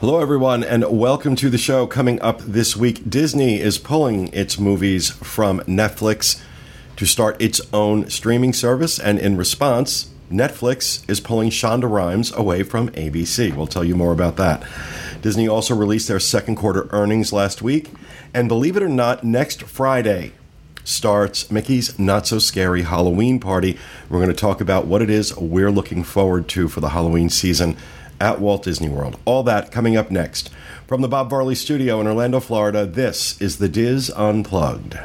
Hello, everyone, and welcome to the show. Coming up this week, Disney is pulling its movies from Netflix to start its own streaming service, and in response, Netflix is pulling Shonda Rhimes away from ABC. We'll tell you more about that. Disney also released their second quarter earnings last week, and believe it or not, next Friday starts Mickey's Not So Scary Halloween Party. We're going to talk about what it is we're looking forward to for the Halloween season at Walt Disney World. All that coming up next. From the Bob Varley Studio in Orlando, Florida, this is the Diz Unplugged.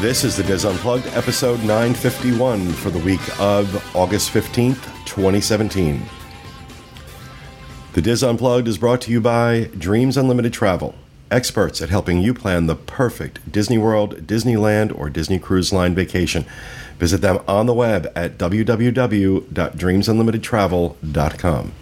This is the Diz Unplugged, episode 951 for the week of August 15th, 2017. The Diz Unplugged is brought to you by Dreams Unlimited Travel, experts at helping you plan the perfect Disney World, Disneyland, or Disney Cruise Line vacation. Visit them on the web at www.dreamsunlimitedtravel.com.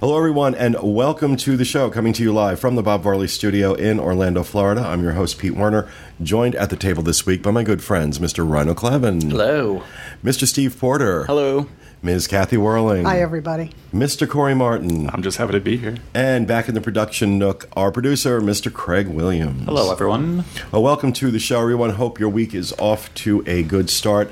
Hello, everyone, and welcome to the show. Coming to you live from the Bob Varley Studio in Orlando, Florida. I'm your host, Pete Werner, joined at the table this week by my good friends, Mr. Rhino Clavin. Hello. Mr. Steve Porter. Hello. Ms. Kathy Werling. Hi, everybody. Mr. Corey Martin. I'm just happy to be here. And back in the production nook, our producer, Mr. Craig Williams. Hello, everyone. Well, welcome to the show, everyone. Hope your week is off to a good start.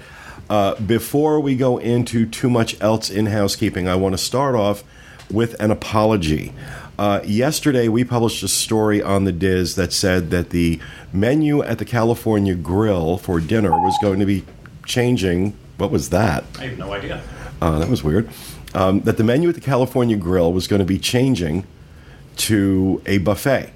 Uh, before we go into too much else in housekeeping, I want to start off with an apology. Uh, yesterday, we published a story on the Diz that said that the menu at the California Grill for dinner was going to be changing. What was that? I have no idea. Uh, that was weird. Um, that the menu at the California Grill was going to be changing to a buffet.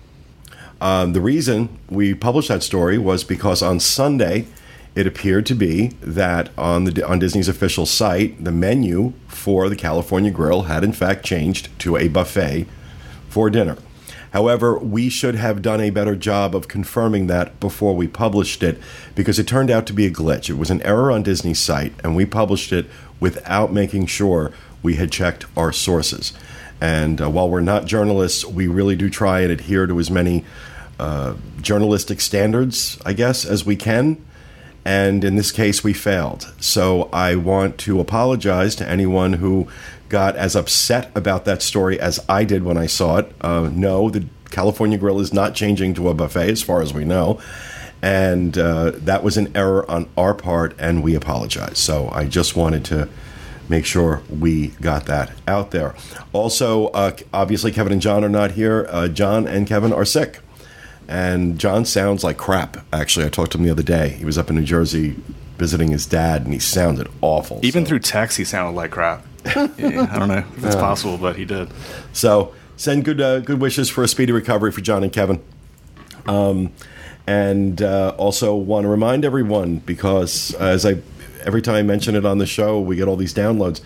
Um, the reason we published that story was because on Sunday, it appeared to be that on the on Disney's official site, the menu for the California Grill had in fact changed to a buffet for dinner. However, we should have done a better job of confirming that before we published it because it turned out to be a glitch. It was an error on Disney's site, and we published it without making sure we had checked our sources. And uh, while we're not journalists, we really do try and adhere to as many uh, journalistic standards, I guess, as we can and in this case we failed. So I want to apologize to anyone who got as upset about that story as I did when I saw it. Uh, no, the California Grill is not changing to a buffet, as far as we know. And uh, that was an error on our part, and we apologize. So I just wanted to make sure we got that out there. Also, uh, obviously, Kevin and John are not here. Uh, John and Kevin are sick and John sounds like crap. Actually, I talked to him the other day. He was up in New Jersey visiting his dad, and he sounded awful. Even so. through text, he sounded like crap. yeah, I don't know if it's possible, but he did. So send good uh, good wishes for a speedy recovery for John and Kevin. Um, and uh, also want to remind everyone because uh, as I every time I mention it on the show, we get all these downloads.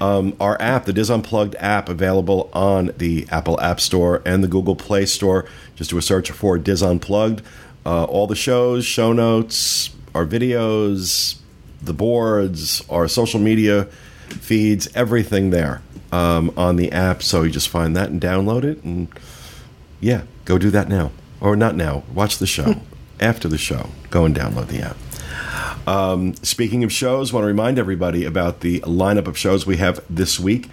Um, our app, the Diz Unplugged app, available on the Apple App Store and the Google Play Store. Just do a search for Diz Unplugged. Uh, all the shows, show notes, our videos, the boards, our social media feeds, everything there um, on the app. So you just find that and download it. And yeah, go do that now. Or not now. Watch the show. After the show, go and download the app. Um, speaking of shows, want to remind everybody about the lineup of shows we have this week.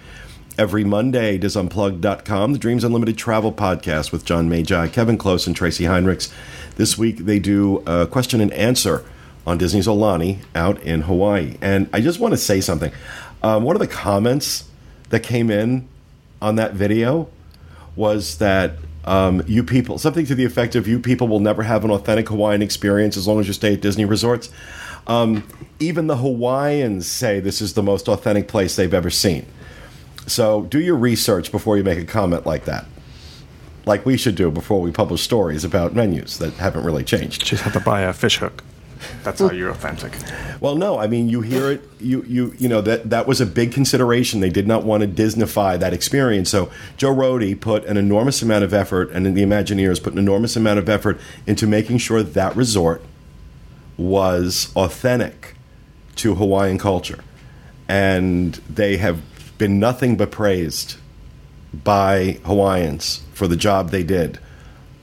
Every Monday, disunplugged.com, the Dreams Unlimited Travel Podcast with John Magi, Kevin Close, and Tracy Heinrichs. This week, they do a question and answer on Disney's Aulani out in Hawaii. And I just want to say something. Um, one of the comments that came in on that video was that um, you people, something to the effect of, you people will never have an authentic Hawaiian experience as long as you stay at Disney resorts. Um, even the Hawaiians say this is the most authentic place they've ever seen. So do your research before you make a comment like that. Like we should do before we publish stories about menus that haven't really changed. Just have to buy a fish hook. That's how you're authentic. Well, no, I mean you hear it. You you you know that that was a big consideration. They did not want to Disneyfy that experience. So Joe Rohde put an enormous amount of effort, and the Imagineers put an enormous amount of effort into making sure that resort was authentic to Hawaiian culture, and they have been nothing but praised by Hawaiians for the job they did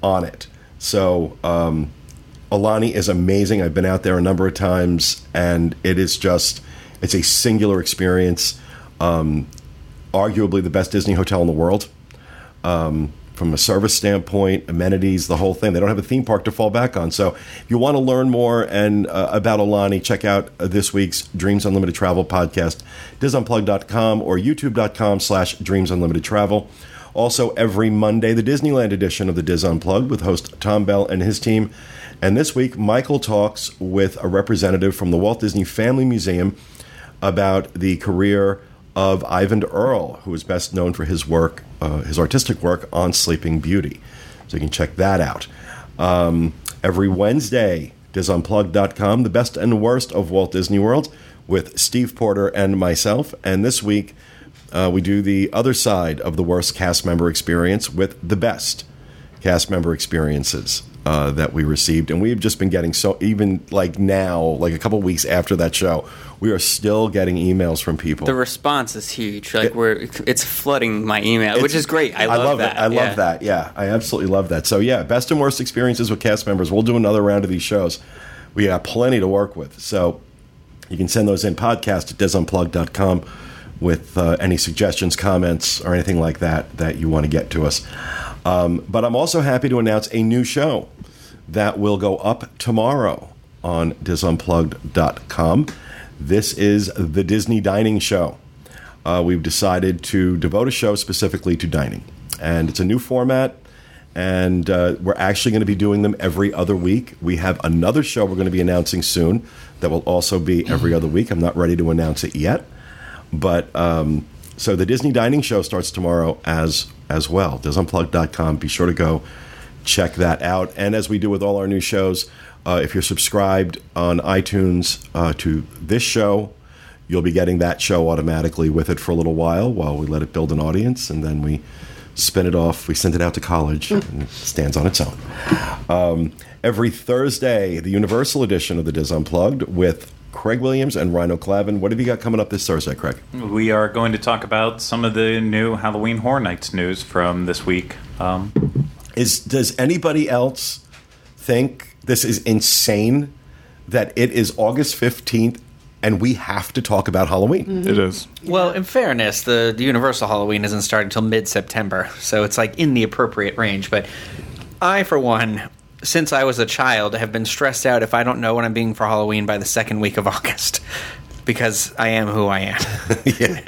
on it. So um, Aulani is amazing. I've been out there a number of times, and it is just it's a singular experience. Um, arguably the best Disney hotel in the world. Um, from a service standpoint, amenities, the whole thing. They don't have a theme park to fall back on. So, if you want to learn more and uh, about Aulani, check out uh, this week's Dreams Unlimited Travel podcast, disunplug.com or youtube.com slash Dreams Unlimited Travel. Also, every Monday, the Disneyland edition of the Dis Unplugged with host Tom Bell and his team. And this week, Michael talks with a representative from the Walt Disney Family Museum about the career of Eyvind Earle, who is best known for his work, uh, his artistic work on Sleeping Beauty. So you can check that out. Um, every Wednesday, disunplugged.com, the best and worst of Walt Disney World, with Steve Porter and myself. And this week, uh, we do the other side of the worst cast member experience with the best cast member experiences uh, that we received, and we've just been getting so even like now, like a couple weeks after that show, we are still getting emails from people. The response is huge. Like we're it's flooding my email, which is great. I love, love that. it. I Yeah. love that. Yeah, I absolutely love that. So yeah, best and worst experiences with cast members. We'll do another round of these shows. We got plenty to work with. So you can send those in podcast at disunplug.com with uh, any suggestions, comments, or anything like that that you want to get to us. Um, but I'm also happy to announce a new show that will go up tomorrow on disunplugged.com. This is the Disney Dining Show. Uh, we've decided to devote a show specifically to dining, and it's a new format. And uh, we're actually going to be doing them every other week. We have another show we're going to be announcing soon that will also be every other week. I'm not ready to announce it yet, but um, so the Disney Dining Show starts tomorrow as as well. Disunplug.com. Be sure to go check that out. And as we do with all our new shows, uh, if you're subscribed on iTunes uh, to this show, you'll be getting that show automatically with it for a little while while we let it build an audience, and then we spin it off. We send it out to college, and it stands on its own. Um, every Thursday, the Universal edition of the Diz Unplugged with Craig Williams and Rhino Clavin. What have you got coming up this Thursday, Craig? We are going to talk about some of the new Halloween Horror Nights news from this week. Um, Is does anybody else think this is insane that it is August fifteenth and we have to talk about Halloween? It is. Well, in fairness, the, the Universal Halloween isn't starting until mid September, so it's like in the appropriate range. But I, for one, since I was a child, have been stressed out if I don't know what I'm being for Halloween by the second week of August. Because I am who I am, yeah.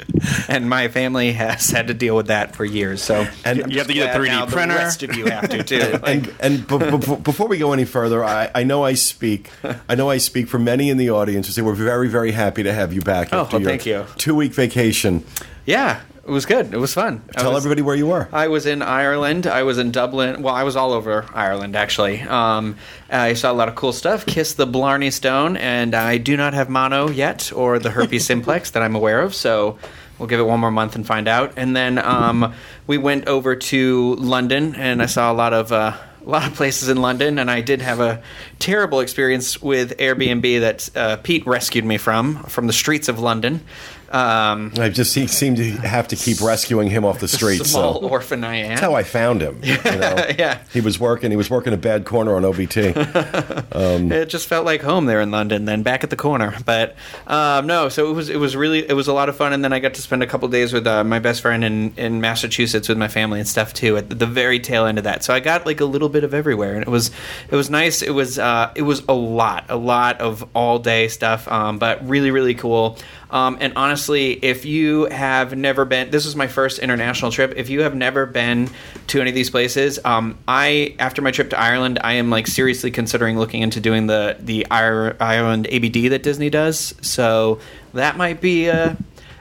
and my family has had to deal with that for years. So, And- You have to get a 3D now printer. The rest of you have to too. Like, and and b- b- b- before we go any further, I, I know I speak I know I speak for many in the audience who say we're very very happy to have you back Oh, after well, your thank you. two week vacation. yeah, it was good. It was fun. Tell was- everybody where you were. I was in Ireland. I was in Dublin. Well, I was all over Ireland actually. Um, I saw a lot of cool stuff. Kissed the Blarney Stone, and I do not have mono yet or the herpes simplex that I'm aware of. So we'll give it one more month and find out. And then um, we went over to London, and I saw a lot of. Uh, a lot of places in London, and I did have a terrible experience with Airbnb that uh, Pete rescued me from from the streets of London. Um, I just he seemed to have to keep rescuing him off the streets. small So orphan I am. that's how I found him. You know? Yeah. he was working. He was working a bad corner on OBT. it just felt like home there in London, then back at the corner. But um, no, so it was it was really it was a lot of fun, and then I got to spend a couple days with uh, my best friend in in Massachusetts with my family and stuff too. At the very tail end of that, so I got like a little bit of everywhere, and it was it was nice. It was uh, it was a lot, a lot of all day stuff, um, but really really cool. Um, and honestly, if you have never been, this was my first international trip. If you have never been to any of these places, um, I after my trip to Ireland, I am like seriously considering looking into doing the the Ireland ABD that Disney does. So that might be uh,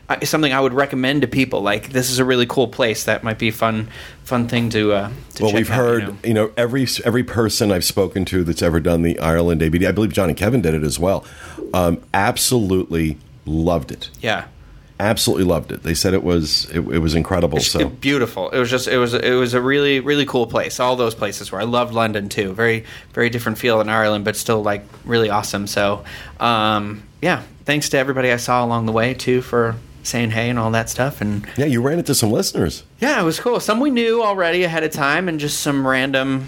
uh, something I would recommend to people. Like this is a really cool place that might be a fun fun thing to. Uh, to well, we've out, heard You know? you know every every person I've spoken to that's ever done the Ireland ABD. I believe John and Kevin did it as well. Um, absolutely loved it. Yeah. Absolutely loved it. They said it was it, it was incredible. So beautiful. It was just it was it was a really really cool place. All those places were. I loved London too. Very very different feel in Ireland, but still like really awesome. So um, yeah, thanks to everybody I saw along the way too for saying hey and all that stuff. And Yeah, you ran into some listeners. yeah, it was cool. Some we knew already ahead of time, and just some random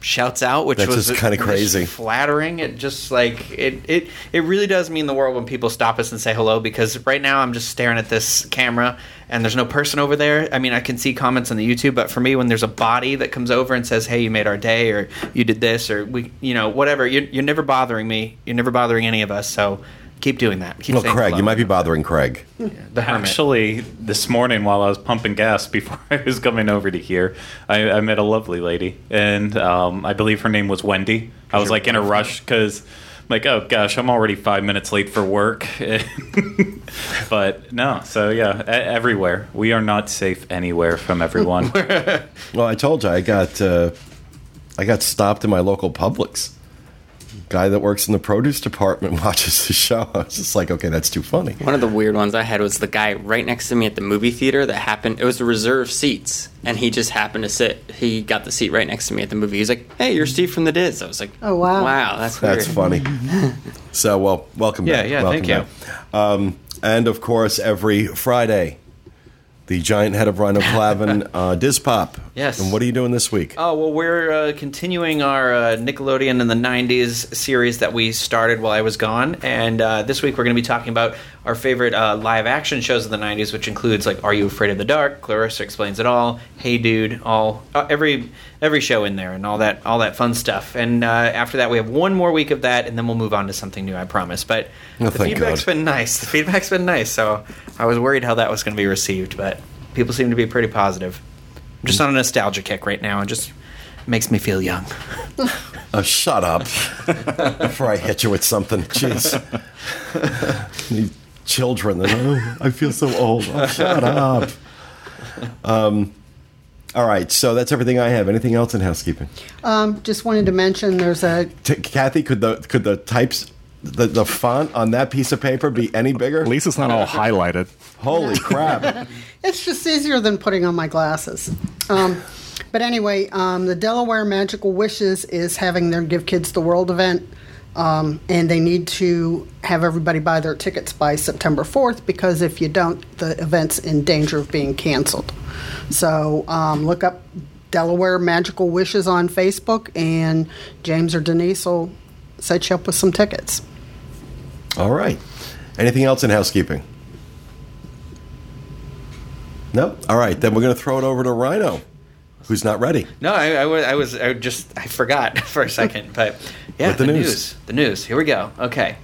shouts out, which That's was kinda crazy. flattering. It just like it, it it really does mean the world when people stop us and say hello. Because right now I'm just staring at this camera, and there's no person over there. I mean, I can see comments on the YouTube, but for me, when there's a body that comes over and says, "Hey, you made our day," or "You did this," or we, you know, whatever, you're, you're never bothering me. You're never bothering any of us. So keep doing that. Keep Well, Craig, hello. you might be bothering Craig. the. Actually, this morning while I was pumping gas before I was coming over to here, I, I met a lovely lady, and um, I believe her name was Wendy. I was like in a rush because, like, oh gosh, I'm already five minutes late for work. but no, so yeah, e- everywhere we are not safe anywhere from everyone. Well, I told you I got uh, I got stopped in my local Publix. Guy that works in the produce department watches the show. I was just like, okay, that's too funny. One of the weird ones I had was the guy right next to me at the movie theater that happened. It was the reserved seats, and he just happened to sit. He got the seat right next to me at the movie. He's like, "Hey, you're Steve from the Diz." I was like, Oh, wow. wow, that's weird." That's funny. so, well, welcome Yeah, back. yeah, welcome thank you. back. Um, and of course, every Friday, the giant head of Rhino Clavin, uh, Diz Pop. Yes. And what are you doing this week? Oh well, we're uh, continuing our uh, Nickelodeon in the '90s series that we started while I was gone, and uh, this week we're going to be talking about our favorite uh, live-action shows of the '90s, which includes like Are You Afraid of the Dark, Clarissa Explains It All, Hey Dude, all uh, every every show in there, and all that all that fun stuff. And uh, after that, we have one more week of that, and then we'll move on to something new. I promise. But Oh, the feedback's God. been nice. The feedback's been nice. So I was worried how that was going to be received, but people seem to be pretty positive. I'm just on a nostalgia kick right now, and just makes me feel young. Oh, shut up. Before I hit you with something. Jeez. These children. Then, oh, I feel so old. Oh, shut up. Um, all right. So that's everything I have. Anything else in housekeeping? Um, just wanted to mention there's a T- Kathy, could the could the types the, the font on that piece of paper be any bigger? At least it's not all highlighted. Holy crap! It's just easier than putting on my glasses. Um, but anyway, um, the Delaware Magical Wishes is having their Give Kids the World event, um, and they need to have everybody buy their tickets by September 4th because if you don't, the event's in danger of being canceled. So um, look up Delaware Magical Wishes on Facebook, and James or Denise will set you up with some tickets. All right. Anything else in housekeeping? No. All right. Then we're going to throw it over to Rhino, who's not ready. No, I, I, was, I was, I just, I forgot for a second, but yeah, With the the, news. news. the news. Here we go. Okay.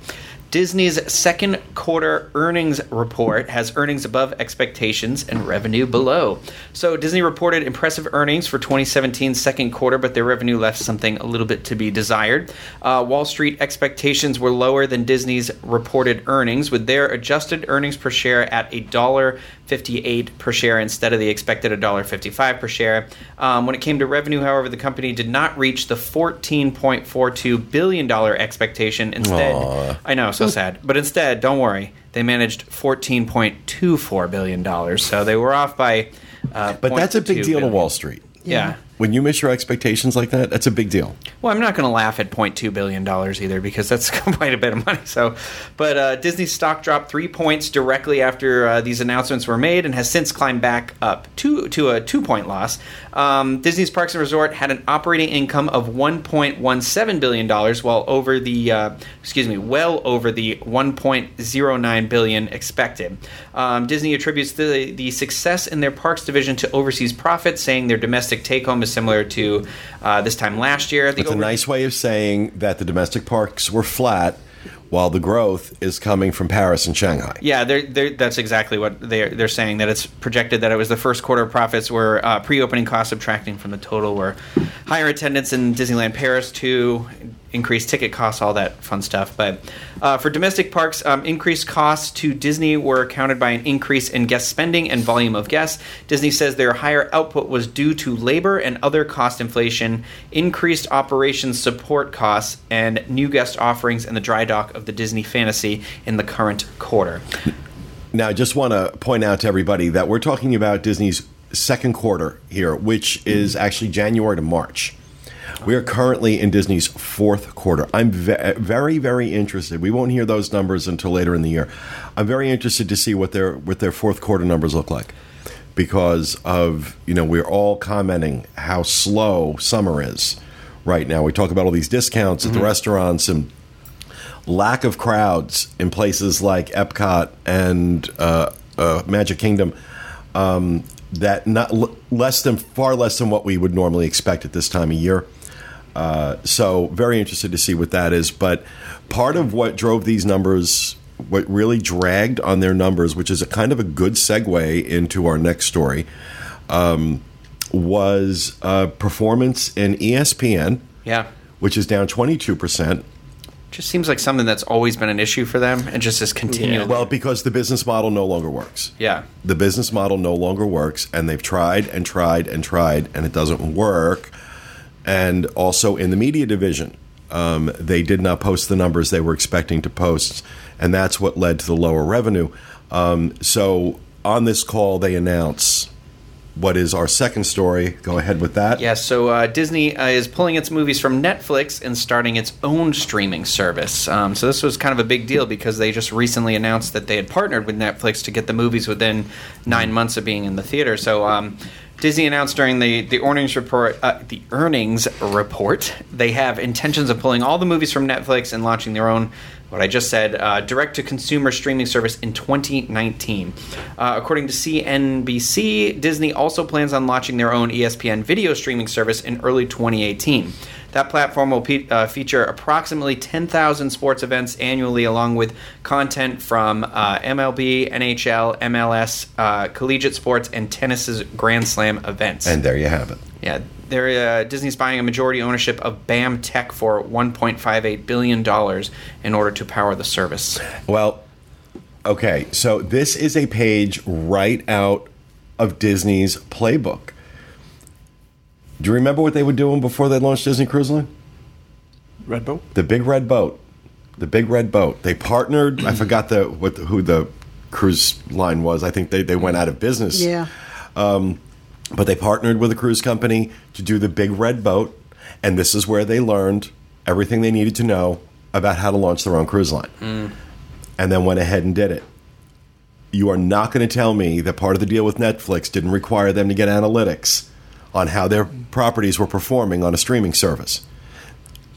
Disney's second quarter earnings report has earnings above expectations and revenue below. So Disney reported impressive earnings for 2017's second quarter, but their revenue left something a little bit to be desired. Uh, Wall Street expectations were lower than Disney's reported earnings, with their adjusted earnings per share at a dollar 58 per share instead of the expected $1.55 per share. Um, when it came to revenue, however, the company did not reach the $14.42 billion expectation. Instead, Aw. I know, so sad. But instead, don't worry, they managed $14.24 billion. So they were off by. Uh, But that's a big 0.2 deal to. Wall Street. Yeah. When you miss your expectations like that, that's a big deal. Well, I'm not going to laugh at 0.2 billion dollars either because that's quite a bit of money. So, but uh, Disney's stock dropped three points directly after uh, these announcements were made, and has since climbed back up to to a two point loss. Um, Disney's Parks and Resort had an operating income of 1.17 billion dollars, while over the uh, excuse me, well over the 1.09 billion expected. Um, Disney attributes the the success in their parks division to overseas profits, saying their domestic take home is similar to uh, this time last year. It's a nice way of saying that the domestic parks were flat while the growth is coming from Paris and Shanghai. Yeah, they're, they're, that's exactly what they're, they're saying. That it's projected that it was the first quarter profits were uh, pre-opening costs subtracting from the total were higher attendance in Disneyland Paris to increased ticket costs, all that fun stuff. But uh, for domestic parks, um, increased costs to Disney were accounted by an increase in guest spending and volume of guests. Disney says their higher output was due to labor and other cost inflation, increased operations support costs, and new guest offerings in the dry dock of the Disney Fantasy in the current quarter. Now, I just want to point out to everybody that we're talking about Disney's second quarter here, which is actually January to March. We are currently in Disney's fourth quarter. I'm ve- very, very interested. We won't hear those numbers until later in the year. I'm very interested to see what their what their fourth quarter numbers look like, because of you know we're all commenting how slow summer is right now. We talk about all these discounts at the restaurants and lack of crowds in places like Epcot and uh, uh, Magic Kingdom. Um, that not l- less than far less than what we would normally expect at this time of year. Uh, so very interested to see what that is. But part of what drove these numbers, what really dragged on their numbers, which is a kind of a good segue into our next story, um, was uh, performance in ESPN, Yeah. which is down twenty two percent. Just seems like something that's always been an issue for them and just is continually. Well, because the business model no longer works. yeah. the business model no longer works and they've tried and tried and tried and it doesn't work and also in the media division um, they did not post the numbers they were expecting to post and that's what led to the lower revenue um, so on this call they announce what is our second story go ahead with that Yeah, so uh, Disney uh, is pulling its movies from Netflix and starting its own streaming service. Um, so this was kind of a big deal because they just recently announced that they had partnered with Netflix to get the movies within nine months of being in the theater. So um, Disney announced during the the earnings report, uh, the earnings report, they have intentions of pulling all the movies from Netflix and launching their own. What I just said, uh, direct to consumer streaming service in 2019. Uh, according to CNBC, Disney also plans on launching their own ESPN video streaming service in early 2018. That platform will pe- uh, feature approximately 10,000 sports events annually, along with content from uh, MLB, NHL, MLS, uh, collegiate sports, and tennis's Grand Slam events. and there you have it Yeah, uh, Disney's buying a majority ownership of BAM Tech for 1.58 billion dollars in order to power the service. Well, okay, so this is a page right out of Disney's playbook. Do you remember what they were doing before they launched Disney Cruise Line? Red Boat? The big red boat. The big red boat. They partnered. I forgot the what who the cruise line was. I think they, they went out of business. Yeah. Um, But they partnered with a cruise company to do the big red boat, and this is where they learned everything they needed to know about how to launch their own cruise line. And then went ahead and did it. You are not going to tell me that part of the deal with Netflix didn't require them to get analytics on how their properties were performing on a streaming service.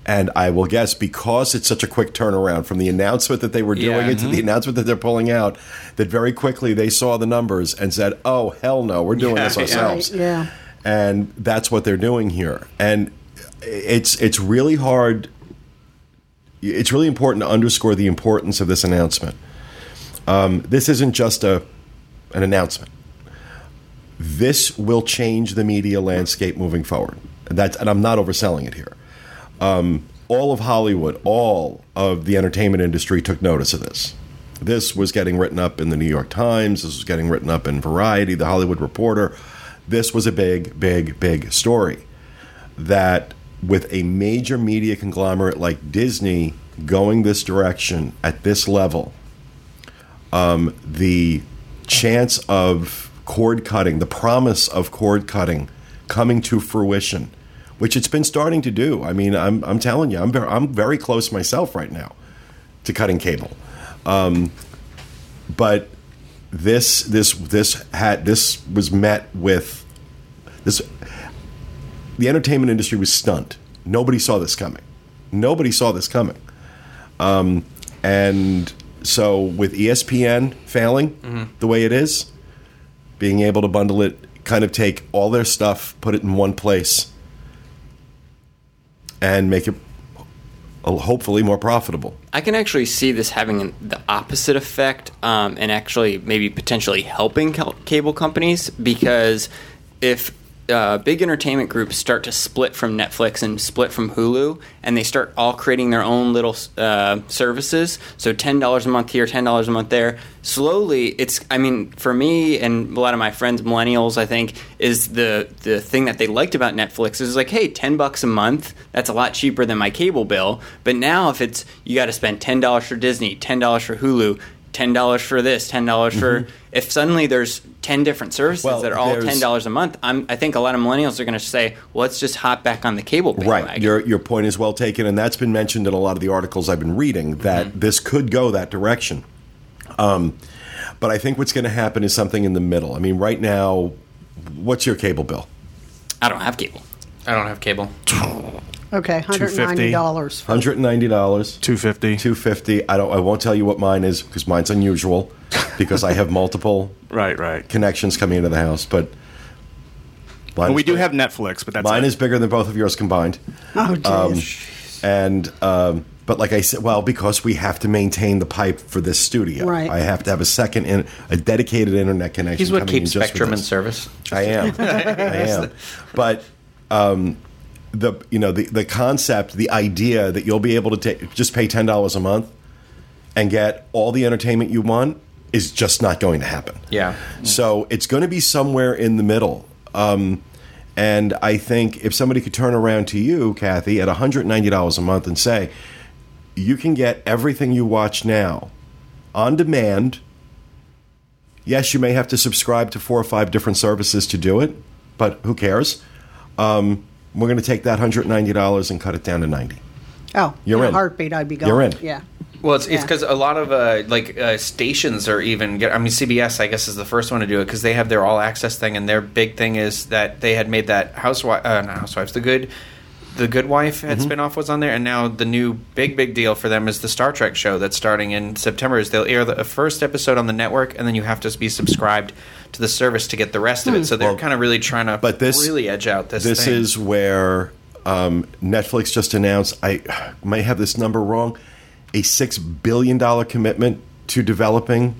And I will guess because it's such a quick turnaround from the announcement that they were doing Yeah. it to the announcement that they're pulling out, that very quickly they saw the numbers and said, "Oh hell no, we're doing Yeah, this yeah. ourselves." Right, yeah. and that's what they're doing here. And it's it's really hard. It's really important to underscore the importance of this announcement. Um, this isn't just a an announcement. This will change the media landscape moving forward. And that's and I'm not overselling it here. Um, all of Hollywood, all of the entertainment industry took notice of this. This was getting written up in the New York Times. This was getting written up in Variety, the Hollywood Reporter. This was a big, big, big story. That with a major media conglomerate like Disney going this direction at this level, um, the chance of cord cutting, the promise of cord cutting coming to fruition, which it's been starting to do. I mean, I'm, I'm telling you, I'm very, I'm very close myself right now to cutting cable. Um, but this this this had this was met with this the entertainment industry was stunned. Nobody saw this coming. Nobody saw this coming. Um, and so with ESPN failing the way it is, being able to bundle it, kind of take all their stuff, put it in one place, and make it uh, hopefully more profitable. I can actually see this having the opposite effect um, and actually maybe potentially helping cable companies because if uh, big entertainment groups start to split from Netflix and split from Hulu, and they start all creating their own little uh, services. So ten dollars a month here, ten dollars a month there. Slowly, it's. I mean, for me and a lot of my friends, millennials, I think, is the the thing that they liked about Netflix is like, hey, ten bucks a month. That's a lot cheaper than my cable bill. But now, if it's you got to spend ten dollars for Disney, ten dollars for Hulu. Ten dollars for this, ten dollars for. If suddenly there's ten different services Mm-hmm. Well, that are all ten dollars a month, I'm, I think a lot of millennials are going to say, well, "Let's just hop back on the cable bandwagon." Right. Your your point is well taken, and that's been mentioned in a lot of the articles I've been reading that Mm-hmm. this could go that direction. Um, but I think what's going to happen is something in the middle. I mean, right now, what's your cable bill? I don't have cable. I don't have cable. Okay, hundred ninety dollars. Hundred and ninety dollars. 250. Two fifty. I don't. I won't tell you what mine is because mine's unusual because I have multiple Right, right. connections coming into the house. But mine But we do big- have Netflix, but that's mine it. is bigger than both of yours combined. Oh, Um, and um, but like I said, well, because we have to maintain the pipe for this studio, Right. I have to have a second, in, a dedicated internet connection. He's what coming in keeps Spectrum in service. I am, I am, but. Um, the you know the the concept, the idea that you'll be able to take just pay ten dollars a month and get all the entertainment you want is just not going to happen. Yeah. So it's going to be somewhere in the middle. Um, and I think if somebody could turn around to you, Kathy, at $190 a month and say, you can get everything you watch now on demand. Yes, you may have to subscribe to four or five different services to do it, but who cares? Um, we're going to take that $190 and cut it down to 90 oh, you're in in. a heartbeat, I'd be going. You're in. Yeah. Well, it's it's Yeah. because a lot of uh, like uh, stations are even. Get, I mean, CBS I guess is the first one to do it because they have their all access thing, and their big thing is that they had made that housewife, uh, not housewives, the good, the Good Wife had Mm-hmm. spinoff was on there, and now the new big big deal for them is the Star Trek show that's starting in September. Is they'll air the first episode on the network, and then you have to be subscribed to the service to get the rest of it. So they're Well, kind of really trying to, but this- really edge out this. This thing. is where um, Netflix just announced. I may have this number wrong. A six billion dollar commitment to developing.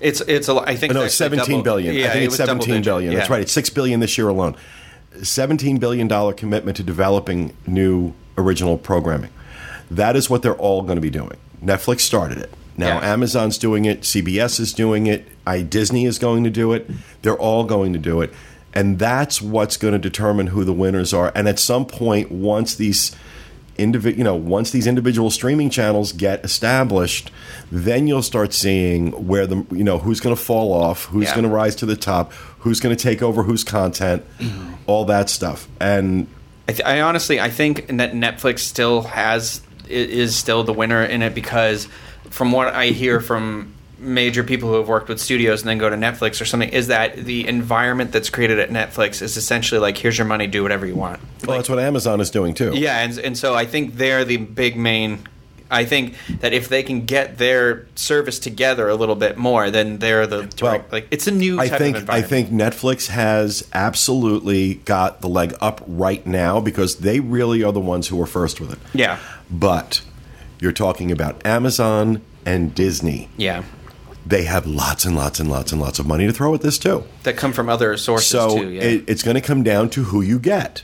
it's it's a. I think Oh, no, it's it's actually seventeen double- billion. Yeah, I think it it's seventeen billion. That's right. It's six billion this year alone. Seventeen billion dollar commitment to developing new original programming. That is what they're all going to be doing. Netflix started it. Now Yeah. Amazon's doing it. CBS is doing it. I Disney is going to do it. They're all going to do it, and that's what's going to determine who the winners are. And at some point, once these indivi- you know, once these individual streaming channels get established, then you'll start seeing where the you know who's going to fall off, who's Yeah. going to rise to the top, who's going to take over whose content, all that stuff. And I, th- I honestly, I think that Netflix still has is still the winner in it because, from what I hear from major people who have worked with studios and then go to Netflix or something, is that the environment that's created at Netflix is essentially like, here's your money, do whatever you want. well, that's what Amazon is doing too. Yeah, and and so I think they're the big main. I think that if they can get their service together a little bit more, then they're the direct. Well, like it's a new. I think I think Netflix has absolutely got the leg up right now because they really are the ones who were first with it. Yeah. But you're talking about Amazon and Disney. Yeah. They have lots and lots and lots and lots of money to throw at this too. That come from other sources So too. Yeah. it, it's going to come down to who you get.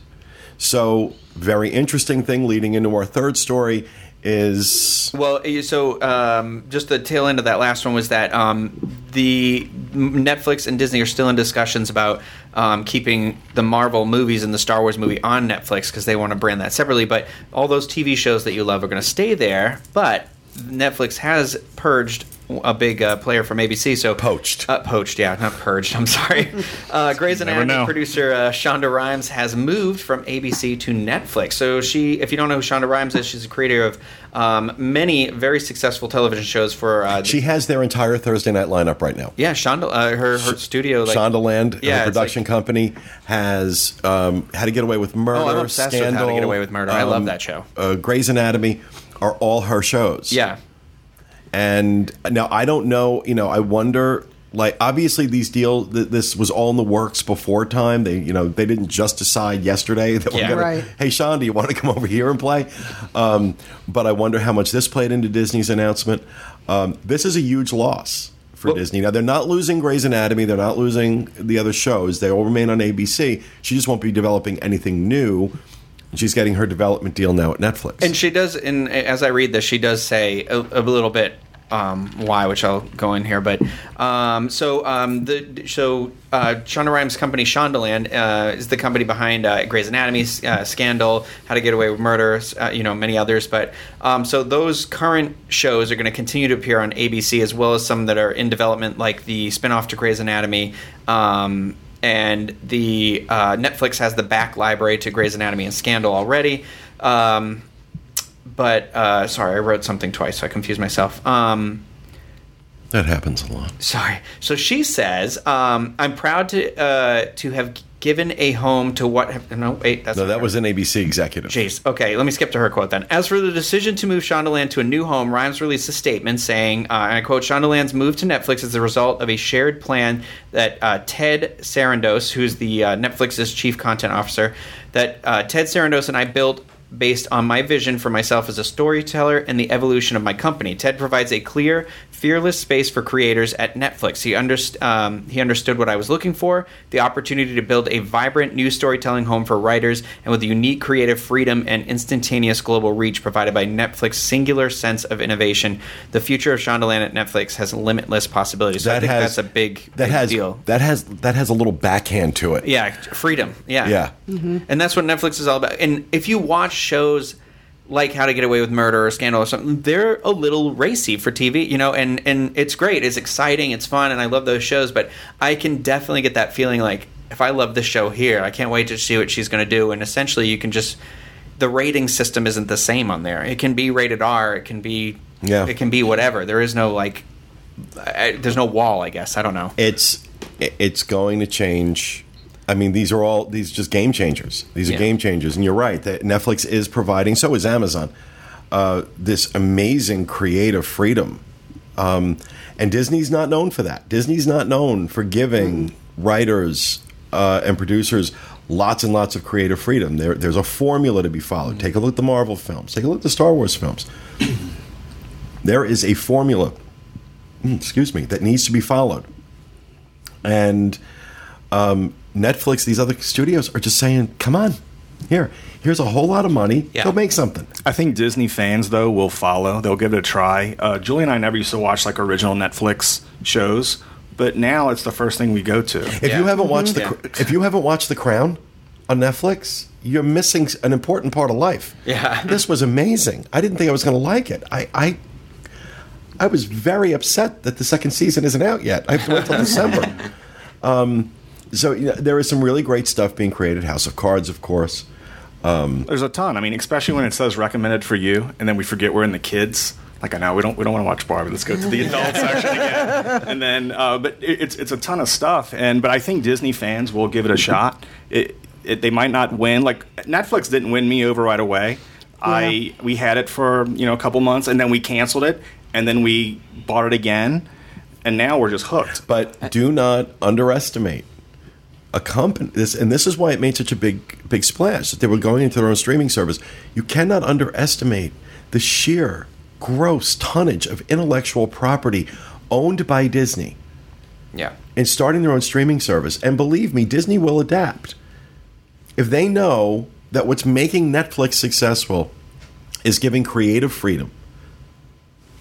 So very interesting thing leading into our third story is Well, eh, so um, just the tail end of that last one was that um, the Netflix and Disney are still in discussions about um, keeping the Marvel movies and the Star Wars movie on Netflix because they want to brand that separately. But all those TV shows that you love are going to stay there. But Netflix has purged a big uh, player from ABC. So Poached. uh, poached, yeah, not purged. I'm sorry. Uh, Grey's Anatomy producer uh, Shonda Rhimes has moved from ABC to Netflix. So she, if you don't know who Shonda Rhimes is, she's a creator of um, many very successful television shows for. Uh, she has their entire Thursday night lineup right now. yeah, Shonda, uh, her her studio, like Shondaland, Yeah, her production like- company, has um, How to Get Away with Murder, Oh, I'm obsessed with How to Scandal, Get Away with Murder. I love that show. Uh, Grey's Anatomy are all her shows. yeah. And now I don't know, you know, I wonder like obviously these deals th- this was all in the works before time. They you know, they didn't just decide yesterday that we're gonna Right. Hey Sean, do you want to come over here and play? Um, but I wonder how much this played into Disney's announcement. Um, this is a huge loss for Well- Disney. Now they're not losing Grey's Anatomy, they're not losing the other shows. They all remain on ABC. She just won't be developing anything new. She's getting her development deal now at Netflix. And she does, in as I read this, she does say a, a little bit um, why, which I'll go in here. But um, so um, the so uh, Shonda Rhimes' company Shondaland uh, is the company behind uh, Grey's Anatomy, uh, Scandal, How to Get Away with Murder, uh, you know, many others. But um, so those current shows are going to continue to appear on ABC as well as some that are in development, like the spinoff to Grey's Anatomy. And the uh, Netflix has the back library to Grey's Anatomy and Scandal already. Um, but uh, sorry, I wrote something twice, so I confused myself. Um, That happens a lot. sorry. So she says, um, "I'm proud to uh, to have given a home to what." No, wait, that's No, that her. was an ABC executive. Jeez. Okay, let me skip to her quote then. As for the decision to move Shondaland to a new home, Rhimes released a statement saying, uh, and I quote, Shondaland's move to Netflix is the result of a shared plan that uh, Ted Sarandos, who's the uh, Netflix's chief content officer, that uh, Ted Sarandos and I built based on my vision for myself as a storyteller and the evolution of my company. Ted provides a clear, fearless space for creators at Netflix. He, underst- um, he understood what I was looking for the opportunity to build a vibrant new storytelling home for writers and with the unique creative freedom and instantaneous global reach provided by Netflix's singular sense of innovation. The future of Shondaland at Netflix has limitless possibilities. So I think that's a big, that big has deal. that has that has a little backhand to it. Yeah, freedom. Yeah. Yeah. And that's what Netflix is all about. And if you watch shows like How to Get Away with Murder or Scandal or something, they're a little racy for TV, you know, and, and it's great. It's exciting. It's fun. And I love those shows. But I can definitely get that feeling like if I love this show here, I can't wait to see what she's going to do. And essentially, you can just. The rating system isn't the same on there. It can be rated R. It can be. Yeah. It can be whatever. There is no like. I, there's no wall. I guess I don't know. It's it's going to change. I mean, these are all these are just game changers. These are Yeah. game changers, and you're right. That Netflix is providing. So is Amazon. Uh, this amazing creative freedom, um, and Disney's not known for that. Disney's not known for giving writers uh, and producers lots and lots of creative freedom. There, there's a formula to be followed. Take a look at the Marvel films. Take a look at the Star Wars films. there is a formula mm, excuse me, that needs to be followed. And um, Netflix, these other studios are just saying, "Come on, here, here's a whole lot of money. Yeah. Go make something." I think Disney fans though will follow. They'll give it a try. Uh, Julie and I never used to watch like original Netflix shows, but now it's the first thing we go to. If Yeah. you haven't watched the Yeah. if you haven't watched The Crown on Netflix, you're missing an important part of life. Yeah. this was amazing. I didn't think I was going to like it. I, I I was very upset that the second season isn't out yet. I have to wait till December. Um, so you know, there is some really great stuff being created. House of Cards, of course. There's a ton. I mean, especially when it says recommended for you, and then we forget we're in the kids. Like I know we don't we don't want to watch Barbie. Let's go to the adult section again. And then, uh, but it, it's it's a ton of stuff. And but I think Disney fans will give it a shot. It, it they might not win. Like Netflix didn't win me over right away. I we had it for you know a couple months, and then we canceled it, and then we bought it again, and now we're just hooked. But do not underestimate a company. This and this is why it made such a big big splash that they were going into their own streaming service. You cannot underestimate the sheer gross tonnage of intellectual property owned by Disney Yeah. and starting their own streaming service. And believe me, Disney will adapt. If they know that what's making Netflix successful is giving creative freedom.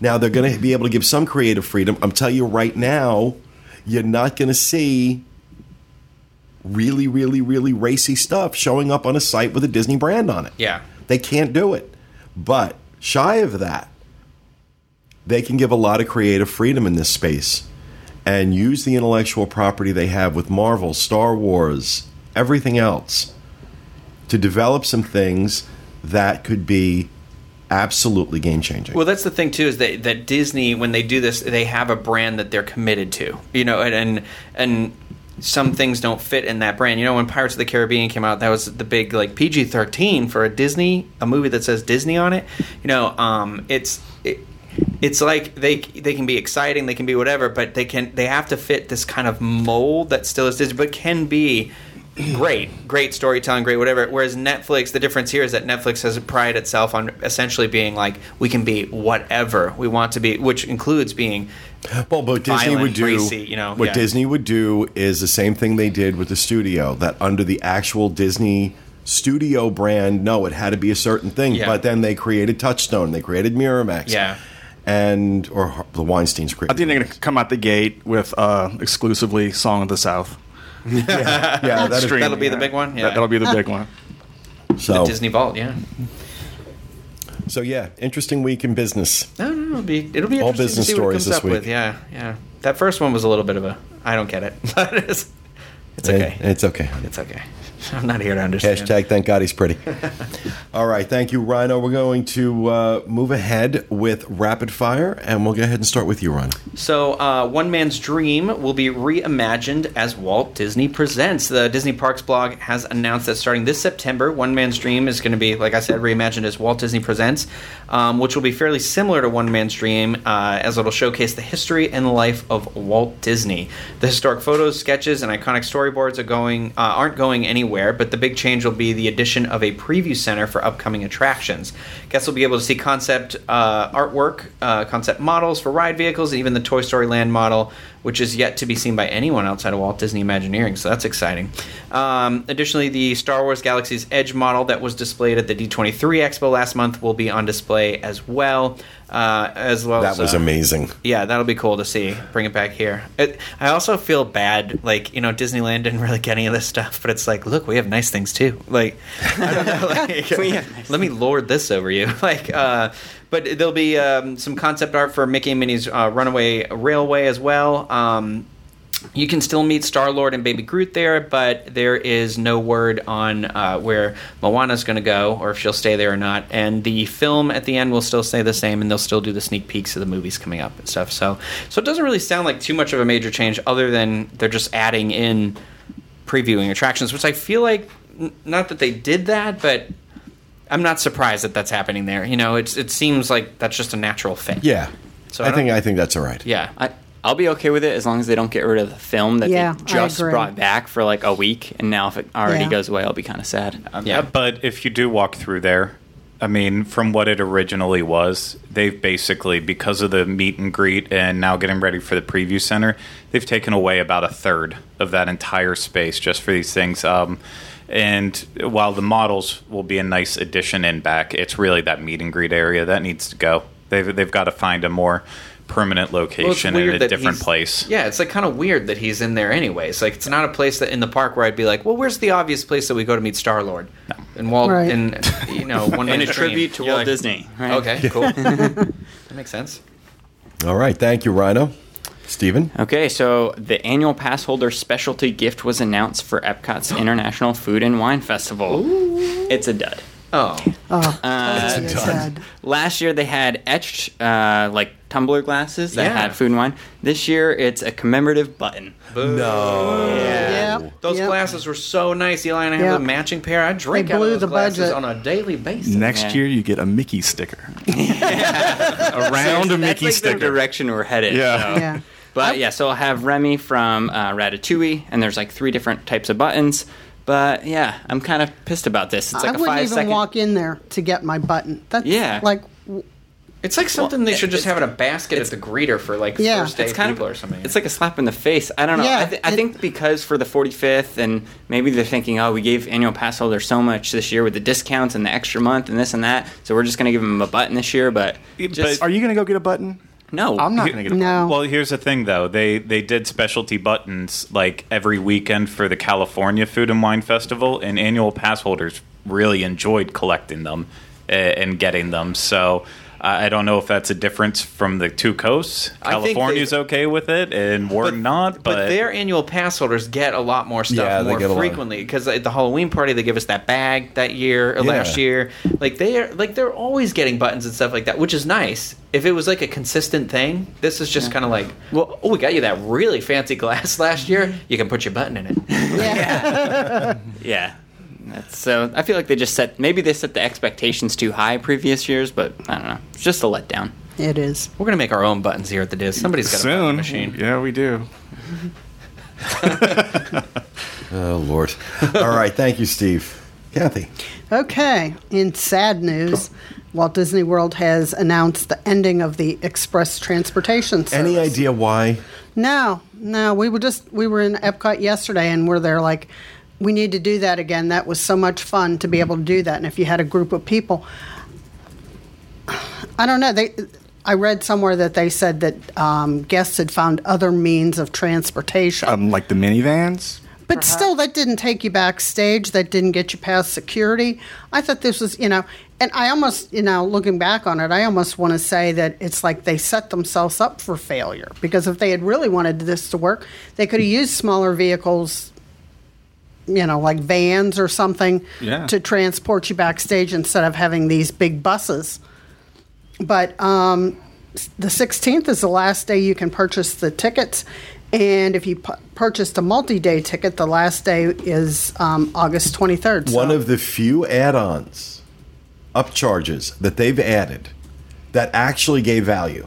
Now they're going to be able to give some creative freedom. I'm telling you right now, you're not going to see really, really, really racy stuff showing up on a site with a Disney brand on it. Yeah. They can't do it. But shy of that, they can give a lot of creative freedom in this space and use the intellectual property they have with Marvel, Star Wars, everything else to develop some things that could be absolutely game changing. Well, that's the thing too is that that Disney when they do this, they have a brand that they're committed to. You know, and and, and some things don't fit in that brand. You know, when Pirates of the Caribbean came out, that was the big like PG thirteen for a Disney, a movie that says Disney on it. You know, um, it's. It, it's like they they can be exciting, they can be whatever, but they can they have to fit this kind of mold that still is Disney, but can be great, great storytelling, great whatever. Whereas Netflix, the difference here is that Netflix has prided itself on essentially being like we can be whatever we want to be, which includes being Well, but Disney violent, would do racy, you know, what yeah. Disney would do is the same thing they did with the studio. That under the actual Disney studio brand, no, it had to be a certain thing. Yeah. But then they created Touchstone, they created Miramax, Yeah. and or the Weinstein's I think they're going to come out the gate with uh, exclusively "Song of the South." yeah, yeah, that is, Streaming, That'll be the big one? Yeah. that'll be the big one. so Disney Vault, yeah. So yeah, interesting week in business. No, no, it'll be it'll be All interesting business to see what stories this up with. week. Yeah, yeah. That first one was a little bit of a I don't get it, but it's it's okay. It- it's okay. It's okay. I'm not here to understand. Hashtag thank God he's pretty. All right, thank you, Rhino. We're going to uh, move ahead with rapid fire, and we'll go ahead and start with you, Ron. So, uh, One Man's Dream will be reimagined as Walt Disney Presents. The Disney Parks blog has announced that starting this September, One Man's Dream is going to be, like I said, reimagined as Walt Disney Presents, um, which will be fairly similar to One Man's Dream, uh, as it'll showcase the history and life of Walt Disney. The historic photos, sketches, and iconic storyboards are going uh, aren't going anywhere, but the big change will be the addition of a preview center for upcoming attractions. Guests will be able to see concept uh, artwork, uh, concept models for ride vehicles, and even the Toy Story Land model, which is yet to be seen by anyone outside of Walt Disney Imagineering. So that's exciting. Um, additionally, the Star Wars Galaxy's Edge model that was displayed at the D23 Expo last month will be on display as well. Uh, as well That as, was uh, amazing. yeah, that'll be cool to see. Bring it back here. It, I also feel bad, like you know, Disneyland didn't really get any of this stuff, but it's like, look, we have nice things too. Like, I don't know, like, nice let me lord this over you. Like, uh, but there'll be um, some concept art for Mickey and Minnie's uh, Runaway Railway as well. Um, you can still meet Star Lord and Baby Groot there, but there is no word on uh, where Moana's going to go or if she'll stay there or not. And the film at the end will still stay the same, and they'll still do the sneak peeks of the movies coming up and stuff. So, so it doesn't really sound like too much of a major change, other than they're just adding in previewing attractions, which I feel like not that they did that, but I'm not surprised that that's happening there. You know, it's it seems like that's just a natural fit. Yeah, So I, I think I think that's all right. Yeah. I, I'll be okay with it as long as they don't get rid of the film that Yeah, they just brought back for like a week. And now, if it already Yeah. goes away, I'll be kind of sad. Yeah. But if you do walk through there, I mean, from what it originally was, they've basically, because of the meet and greet and now getting ready for the preview center, they've taken away about a third of that entire space just for these things. Um, and while the models will be a nice addition in back, it's really that meet and greet area that needs to go. They've, they've got to find a more permanent Well, location in a different place. Yeah, it's like kind of weird that he's in there anyways. Like it's not a place that in the park where I'd be like, well, where's the obvious place that we go to meet Star Lord? And Walt Right. and you know one And a tribute to Walt like, Disney. Right? Okay, cool. that makes sense. All right, thank you, Rhino. Stephen. Okay, so the annual pass holder specialty gift was announced for Epcot's International Food and Wine Festival. It's a dud. Oh, Oh, Uh, totally sad. Last year they had etched uh, like tumbler glasses that Yeah. had food and wine. This year it's a commemorative button. No. Yep, those yep. glasses were so nice. Eli and I have Yep. a matching pair. I drink They out of those the glasses budget. on a daily basis. Next Yeah. year, you get a Mickey sticker. Around a That's Mickey like sticker. the direction we're headed. Yeah. so. Yeah. But yeah, so I'll have Remy from uh, Ratatouille, and there's like three different types of buttons. But yeah, I'm kind of pissed about this. It's like I a wouldn't five even second. walk in there to get my button. That's Yeah. like It's like something they it- should just have in a basket at the greeter for like Yeah. first day it's kind people of or something. It's like a slap in the face. I don't know. Yeah, I, th- I it- think because for the 45th, and maybe they're thinking, oh, we gave annual pass holders so much this year with the discounts and the extra month and this and that, so we're just going to give them a button this year. But just Are you going to go get a button? No, I'm not going to get a button. no. Well, here's the thing, though. They they did specialty buttons like every weekend for the California Food and Wine Festival, and annual pass holders really enjoyed collecting them uh, and getting them. So I I don't know if that's a difference from the two coasts. California's they've- okay with it, and we're not. But, their annual pass holders get a lot more stuff Yeah, more get a lot. frequently because at the Halloween party they give us that bag that year or Yeah. last year. Like they are like they're always getting buttons and stuff like that, which is nice. If it was like a consistent thing, this is just kind of like, well, oh, we got you that really fancy glass last year. You can put your button in it. yeah. yeah. That's, so I feel like they just set maybe they set the expectations too high previous years, but I don't know. It's just a letdown. it is. We're gonna make our own buttons here at the Diz. Somebody's got a button Soon. machine. Yeah, we do. Oh Lord. All right, thank you, Steve. Kathy. Okay. In sad news, Walt Disney World has announced the ending of the express transportation service. Any idea why? No, no. We were just we were in Epcot yesterday, and we're there like we need to do that again. That was so much fun to be able to do that. And if you had a group of people, I don't know. They, I read somewhere that they said that um, guests had found other means of transportation. Um, like the minivans. But still, that didn't take you backstage. That didn't get you past security. I thought this was, you know, and I almost, you know, looking back on it, I almost want to say that it's like they set themselves up for failure. Because if they had really wanted this to work, they could have used smaller vehicles, you know, like vans or something, Yeah. to transport you backstage instead of having these big buses. But um, the 16th is the last day you can purchase the tickets. And if you pu- purchased a multi day ticket, the last day is um, August 23rd. One of the few add-ons, upcharges that they've added that actually gave value.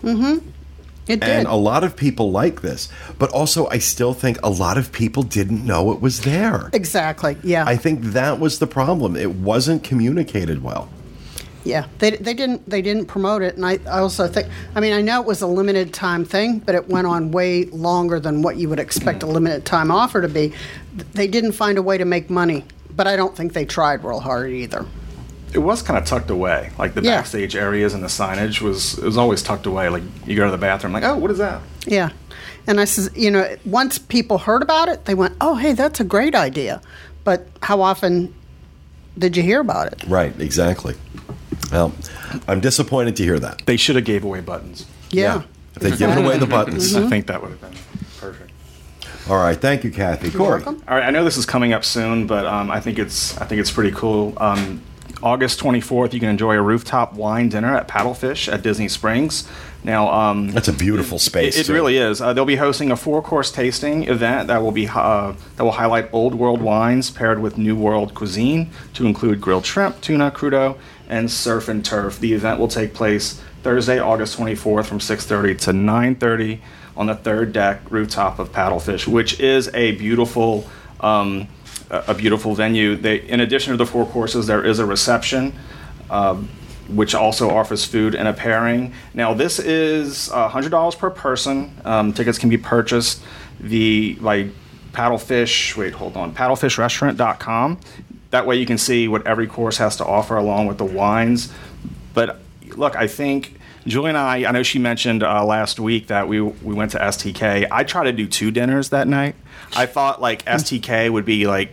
It did. And a lot of people like this, but also I still think a lot of people didn't know it was there. exactly. Yeah. I think that was the problem. It wasn't communicated well. yeah. They, they didn't they didn't promote it, and I, I also think I mean I know it was a limited time thing, but it went on way longer than what you would expect a limited time offer to be. They didn't find a way to make money, but I don't think they tried real hard either. It was kind of tucked away. Like the Yeah. backstage areas and the signage was it was always tucked away. Like you go to the bathroom, like oh, what is that? Yeah. And I says, you know, once people heard about it, they went, "Oh, hey, that's a great idea." But how often did you hear about it? Right, exactly. Well, I'm disappointed to hear that. They should have gave away buttons. Yeah. If they'd given away the buttons. I think that would have been perfect. All right, thank you, Kathy. Corey. welcome. All right, I know this is coming up soon, but um, I think it's I think it's pretty cool. Um, August 24th, you can enjoy a rooftop wine dinner at Paddlefish at Disney Springs. Now, um, That's a beautiful space. It, it really is. Uh, they'll be hosting a four-course tasting event that will be uh, that will highlight old world wines paired with new world cuisine to include grilled shrimp, tuna, crudo, and surf and turf. The event will take place Thursday, August 24th, from 6:30 to 9:30 on the third deck rooftop of Paddlefish, which is a beautiful. Um, a beautiful venue. They, in addition to the four courses, there is a reception um, which also offers food and a pairing. Now, this is uh, $100 per person. Um, tickets can be purchased the by Paddlefish. Wait, hold on. Paddlefishrestaurant.com. That way, you can see what every course has to offer along with the wines. But look, I think. Julie and I, I know she mentioned uh, last week that we we went to STK. I tried to do two dinners that night. I thought like STK would be like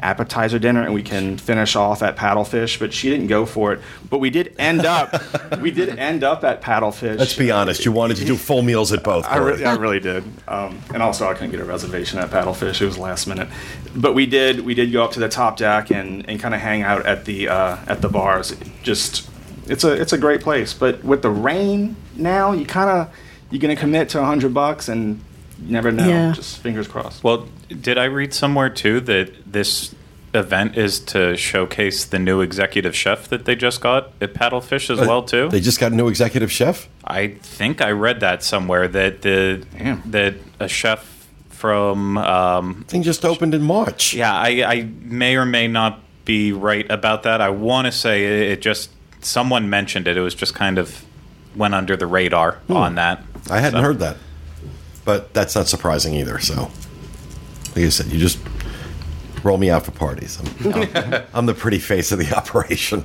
appetizer dinner and we can finish off at paddlefish but she didn't go for it but we did end up we did end up at paddlefish Let's be honest. You wanted to do full meals at both. I, really, I really did um, and also i couldn't get a reservation at paddlefish it was last minute but we did we did go up to the top deck and, and kind of hang out at the uh, at the bars just it's a it's a great place but with the rain now you kind of you're gonna commit to a hundred bucks and you never know Yeah. just fingers crossed Well, did I read somewhere too that this event is to showcase the new executive chef that they just got at Paddlefish as well too? They just got a new executive chef. I think I read that somewhere that the Damn. that a chef from um, Thing just opened in March. yeah I, I may or may not be right about that. I want to say it, it just someone mentioned it. It was just kind of went under the radar on that. I hadn't So- heard that, but that's not surprising either. So, like I said, you just roll me out for parties. I'm, I'm, I'm the pretty face of the operation.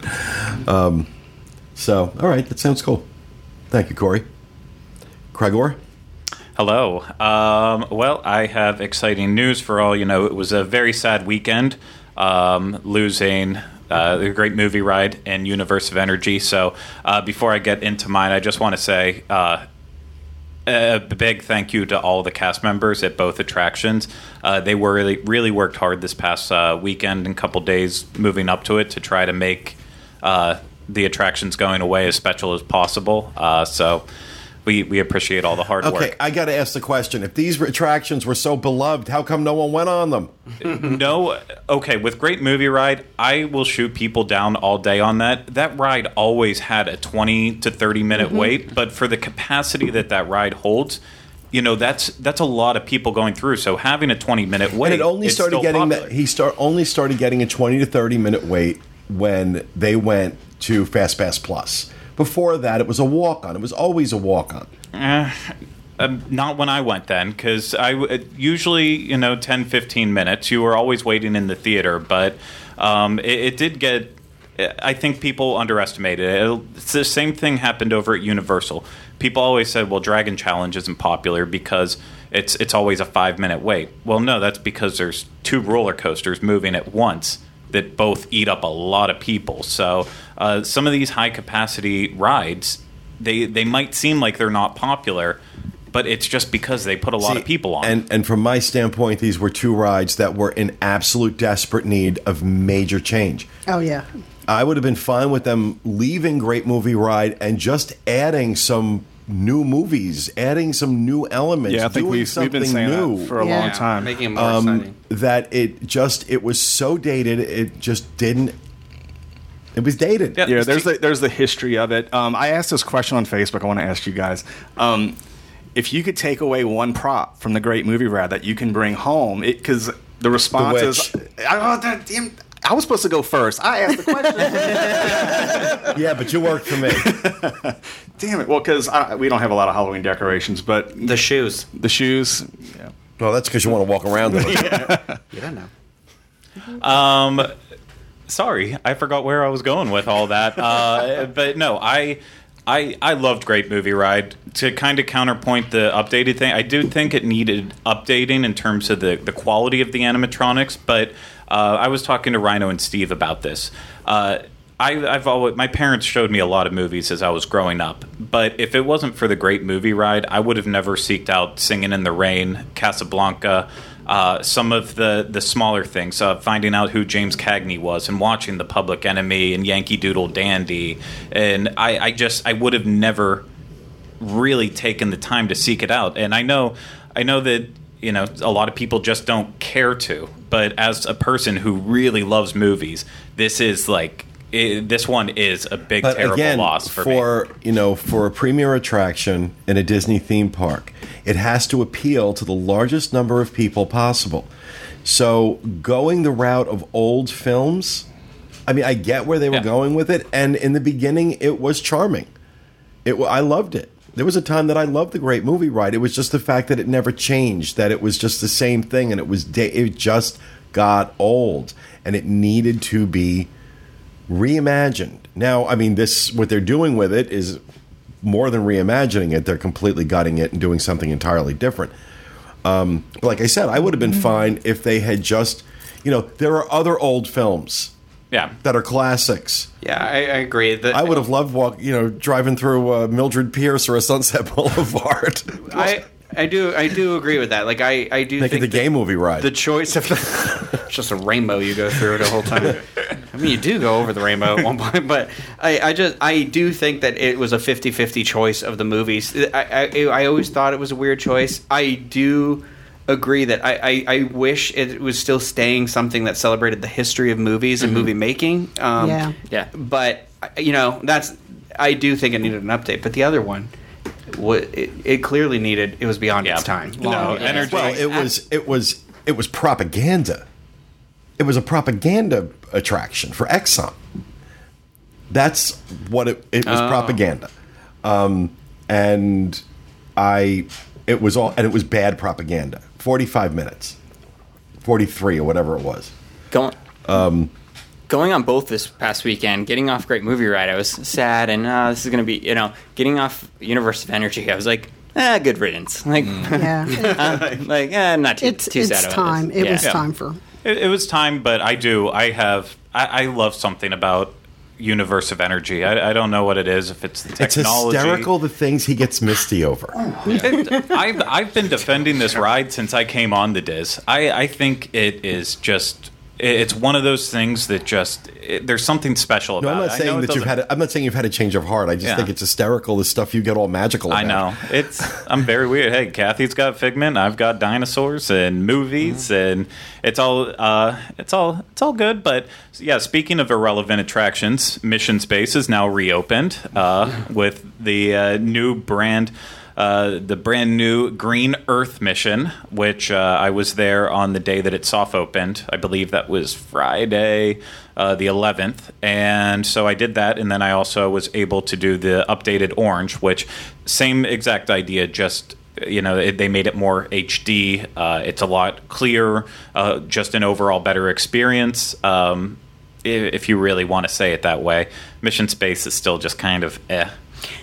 Um, so, all right, that sounds cool. Thank you, Corey. Cragor. Hello. Um, well, I have exciting news for all. You know, it was a very sad weekend um, losing uh, the great movie ride and Universe of Energy. So, uh, before I get into mine, I just want to say uh, a big thank you to all the cast members at both attractions. Uh, they were really, really worked hard this past uh, weekend and couple days moving up to it to try to make uh, the attractions going away as special as possible. So. We, we appreciate all the hard Okay, work. I got to ask the question: If these attractions were so beloved, how come no one went on them? no, okay, with Great Movie Ride, I will shoot people down all day on that. That ride always had a 20 to 30 minute Mm-hmm. wait, but for the capacity that that ride holds, you know, that's that's a lot of people going through. So having a 20 minute wait, and it only started getting popular. that he start only started getting a 20 to 30 minute wait when they went to fast pass plus before that it was a walk on it was always a walk on Um, not when I went then, because I uh, usually, you know, 10, 15 minutes. You were always waiting in the theater, but um, it, it did get I think people underestimated it. It's the same thing happened over at Universal. People always said, "Well, Dragon Challenge isn't popular because it's it's always a five minute wait." Well, no, that's because there's two roller coasters moving at once that both eat up a lot of people. So uh, some of these high capacity rides, they they might seem like they're not popular, but it's just because they put a lot See, of people on. And and from my standpoint, these were two rides that were in absolute desperate need of major change. Oh yeah. I would have been fine with them leaving Great Movie Ride and just adding some new movies, adding some new elements. Yeah, I think doing we've, we've been something saying new. that for a Yeah. long time. making it more um, exciting. that it just it was so dated. It just didn't. It was dated. Yeah. yeah, there's the, there's the history of it. Um, I asked this question on Facebook. I want to ask you guys. Um, if you could take away one prop from the Great Movie Ride that you can bring home, because the response is, I, oh, that- damn, I was supposed to go first. I asked the question. Yeah, but you worked for me. damn it. Well, because we don't have a lot of Halloween decorations, but The shoes. the shoes. Yeah. well, that's because you want to walk around. in it. You don't know. Um, sorry, I forgot where I was going with all that. Uh, but no, I. I, I loved Great Movie Ride. To kind of counterpoint the updated thing, I do think it needed updating in terms of the, the quality of the animatronics, but uh, I was talking to Rhino and Steve about this. Uh, I, I've always, my parents showed me a lot of movies as I was growing up, but if it wasn't for the Great Movie Ride, I would have never seeked out Singing in the Rain, Casablanca, uh, some of the the smaller things, uh, finding out who James Cagney was, and watching The Public Enemy and Yankee Doodle Dandy, and I, I just I would have never really taken the time to seek it out. And I know I know that you know a lot of people just don't care to, but as a person who really loves movies, this is like it, this one is a big But terrible again, loss for, me. you know, for a premier attraction in a Disney theme park, it has to appeal to the largest number of people possible. So, going the route of old films, I mean, I get where they were Yeah. going with it, and in the beginning, it was charming. It, I loved it. There was a time that I loved the Great Movie Ride. It was just the fact that it never changed, that it was just the same thing, and it was da- it just got old, and it needed to be reimagined. Now, I mean, this what they're doing with it is more than reimagining it; they're completely gutting it and doing something entirely different. Um, but like I said, I would have been fine if they had just, you know, there are other old films yeah, that are classics. Yeah, I, I agree. The, I would have loved walk, you know, driving through uh, Mildred Pierce or a Sunset Boulevard, I I do I do agree with that. Like I I do making think the that gay movie ride. the choice of the, it's just a rainbow you go through the whole time. I mean, you do go over the rainbow at one point, but I, I just I do think that it was a 50-50 choice of the movies. I, I I always thought it was a weird choice. I do agree that I, I, I wish it was still staying something that celebrated the history of movies and movie making. Um, Yeah. Yeah. but you know that's I do think it needed an update. But the other one, wa- it, it clearly needed. It was beyond Yeah. its time. No, Long- energy- well, it was it was it was propaganda. It was a propaganda attraction for Exxon. That's what it it was Oh. propaganda, um, and I it was all and it was bad propaganda. Forty five minutes, forty three or whatever it was. Going, going on both this past weekend, getting off Great Movie Ride, I was sad, and uh, this is going to be, you know, getting off Universe of Energy, I was like, ah, good riddance. Like, Yeah. uh, like, eh, not too, it's too it's sad about time. this. It Yeah. was Yeah. time for. It, it was time, but I do. I have. I, I love something about universe of energy. I, I don't know what it is. If it's the It's technology. hysterical the things he gets misty over. It- I've I've been defending this ride since I came on the Diz. I I think it is just. It- It's one of those things that just it, there's something special about. No, I'm it. not saying that you've had. A, I'm not saying you've had a change of heart. I just Yeah. think it's hysterical. The stuff you get all magical. I about. know it's. I'm very weird. Hey, Kathy's got Figment. I've got dinosaurs and movies, and it's all. Uh, it's all. It's all good. But yeah, speaking of irrelevant attractions, Mission Space is now reopened uh, with the uh, new brand. Uh, the brand new Green Earth mission, which uh, I was there on the day that it soft opened. I believe that was Friday, uh, the 11th. And so I did that. And then I also was able to do the updated orange, which same exact idea, just you know they made it more HD. Uh, it's a lot clearer, uh, just an overall better experience. Um, if you really want to say it that way. Mission Space is still just kind of eh.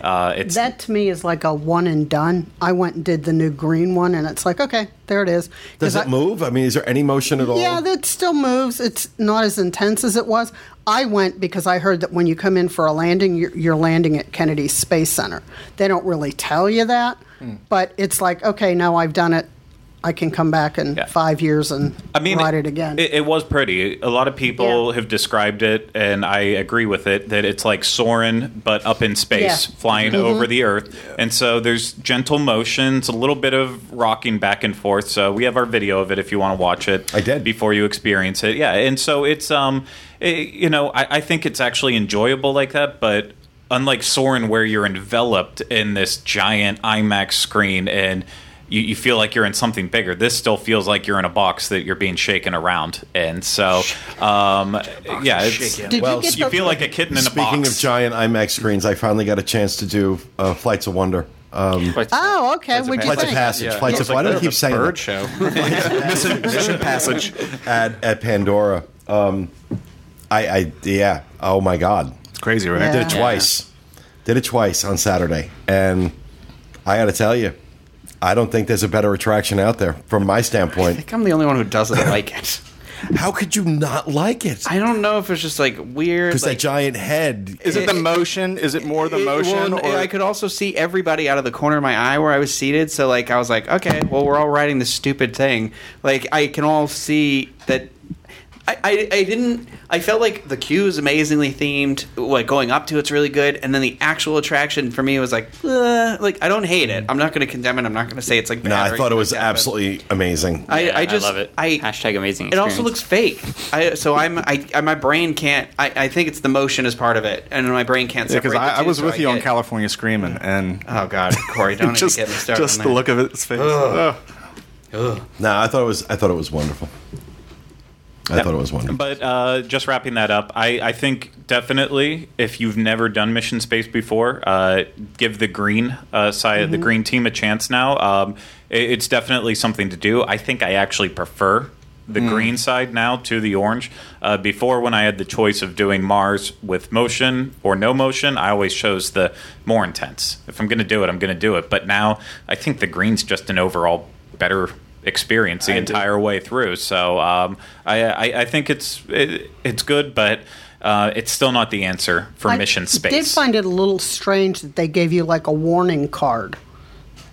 Uh, it's That to me is like a one and done. I went and did the new green one, and it's like, okay, there it is. Does it I- move? I mean, is there any motion at all? Yeah, that still moves. It's not as intense as it was. I went because I heard that when you come in for a landing, you're, you're landing at Kennedy Space Center. They don't really tell you that, Hmm. but it's like, okay, now I've done it. I can come back in Yeah. five years and I mean, ride it again. It, it was pretty. A lot of people Yeah. have described it, and I agree with it, that it's like soaring, but up in space, Yeah. Mm-hmm. flying over the Earth. And so there's gentle motions, a little bit of rocking back and forth. So we have our video of it if you want to watch it. I did. Before you experience it. Yeah. And so it's, um, it- you know, I, I think it's actually enjoyable like that, but unlike Soarin', where you're enveloped in this giant IMAX screen and you, you feel like you're in something bigger. This still feels like you're in a box that you're being shaken around, and so um, yeah, it's. Did well, you get you feel like a kitten in a Speaking of giant IMAX screens, I finally got a chance to do uh, Flights of Wonder. Um, Oh, okay. What'd Flights of think? Passage. Flights of Why do I keep saying bird that? show. Mission, mission passage. at at Pandora? Um, I, I yeah. Oh my God. It's crazy, right? Yeah. Did it twice. Did it twice on Saturday, and I got to tell you, I don't think there's a better attraction out there from my standpoint. I think I'm the only one who doesn't like it. How could you not like it? I don't know if it's just like weird. Because like, that giant head. Is it the motion? Is it more the It- motion? well, or I could also see everybody out of the corner of my eye where I was seated. So like I was like, okay, well we're all riding this stupid thing. Like I can all see that. I, I, I didn't. I felt like the queue is amazingly themed. Like going up to it's really good, and then the actual attraction for me was like, uh, like I don't hate it. I'm not going to condemn it. I'm not going to say it's like. No, bad or I thought it was like that, absolutely amazing. I, Yeah, I just love it. I Hashtag amazing. it also looks fake. I, so I'm I, I my brain can't. I, I think it's the motion as part of it, and my brain can't because separate. the I, I was so with I you on California Screaming, and Oh God, Corey, don't just even get me started. just on the that. look of its face. Ugh. No, I thought it was. I thought it was wonderful. I thought it was wonderful. But uh, just wrapping that up, I, I think definitely if you've never done Mission Space before, uh, give the green uh, side, the green team a chance now. Um, it- it's definitely something to do. I think I actually prefer the green side now to the orange. Uh, before, when I had the choice of doing Mars with motion or no motion, I always chose the more intense. If I'm going to do it, I'm going to do it. But now I think the green's just an overall better experience the I do. entire way through. So um, I, I, I think it's it, it's good, but uh, it's still not the answer for mission space. I did find it a little strange that they gave you like a warning card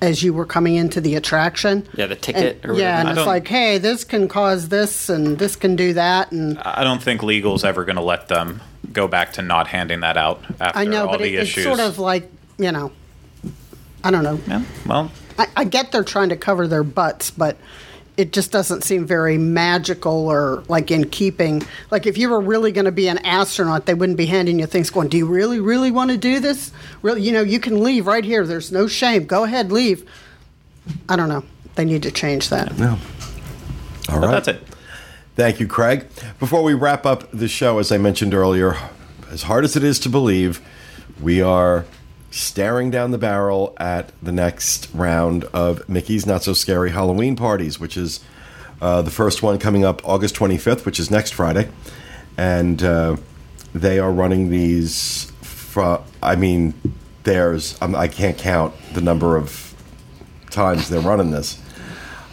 as you were coming into the attraction. Yeah, the ticket And- or yeah, and I it's like, hey, this can cause this and this can do that, and I don't think legal's ever going to let them go back to not handing that out after I know, all but the it, it's sort of like you know, I don't know. yeah, well, I, I get they're trying to cover their butts, but it just doesn't seem very magical or like in keeping. Like if you were really going to be an astronaut, they wouldn't be handing you things going, "Do you really, really want to do this? Really, you know, you can leave right here. There's no shame. Go ahead, leave." I don't know. They need to change that. No. All right. but that's it. Thank you, Craig. Before we wrap up the show, as I mentioned earlier, as hard as it is to believe, we are staring down the barrel at the next round of Mickey's Not So Scary Halloween parties, which is uh, the first one coming up August 25th, which is next Friday. And uh, they are running these, fro- I mean, there's, um, I can't count the number of times they're running this.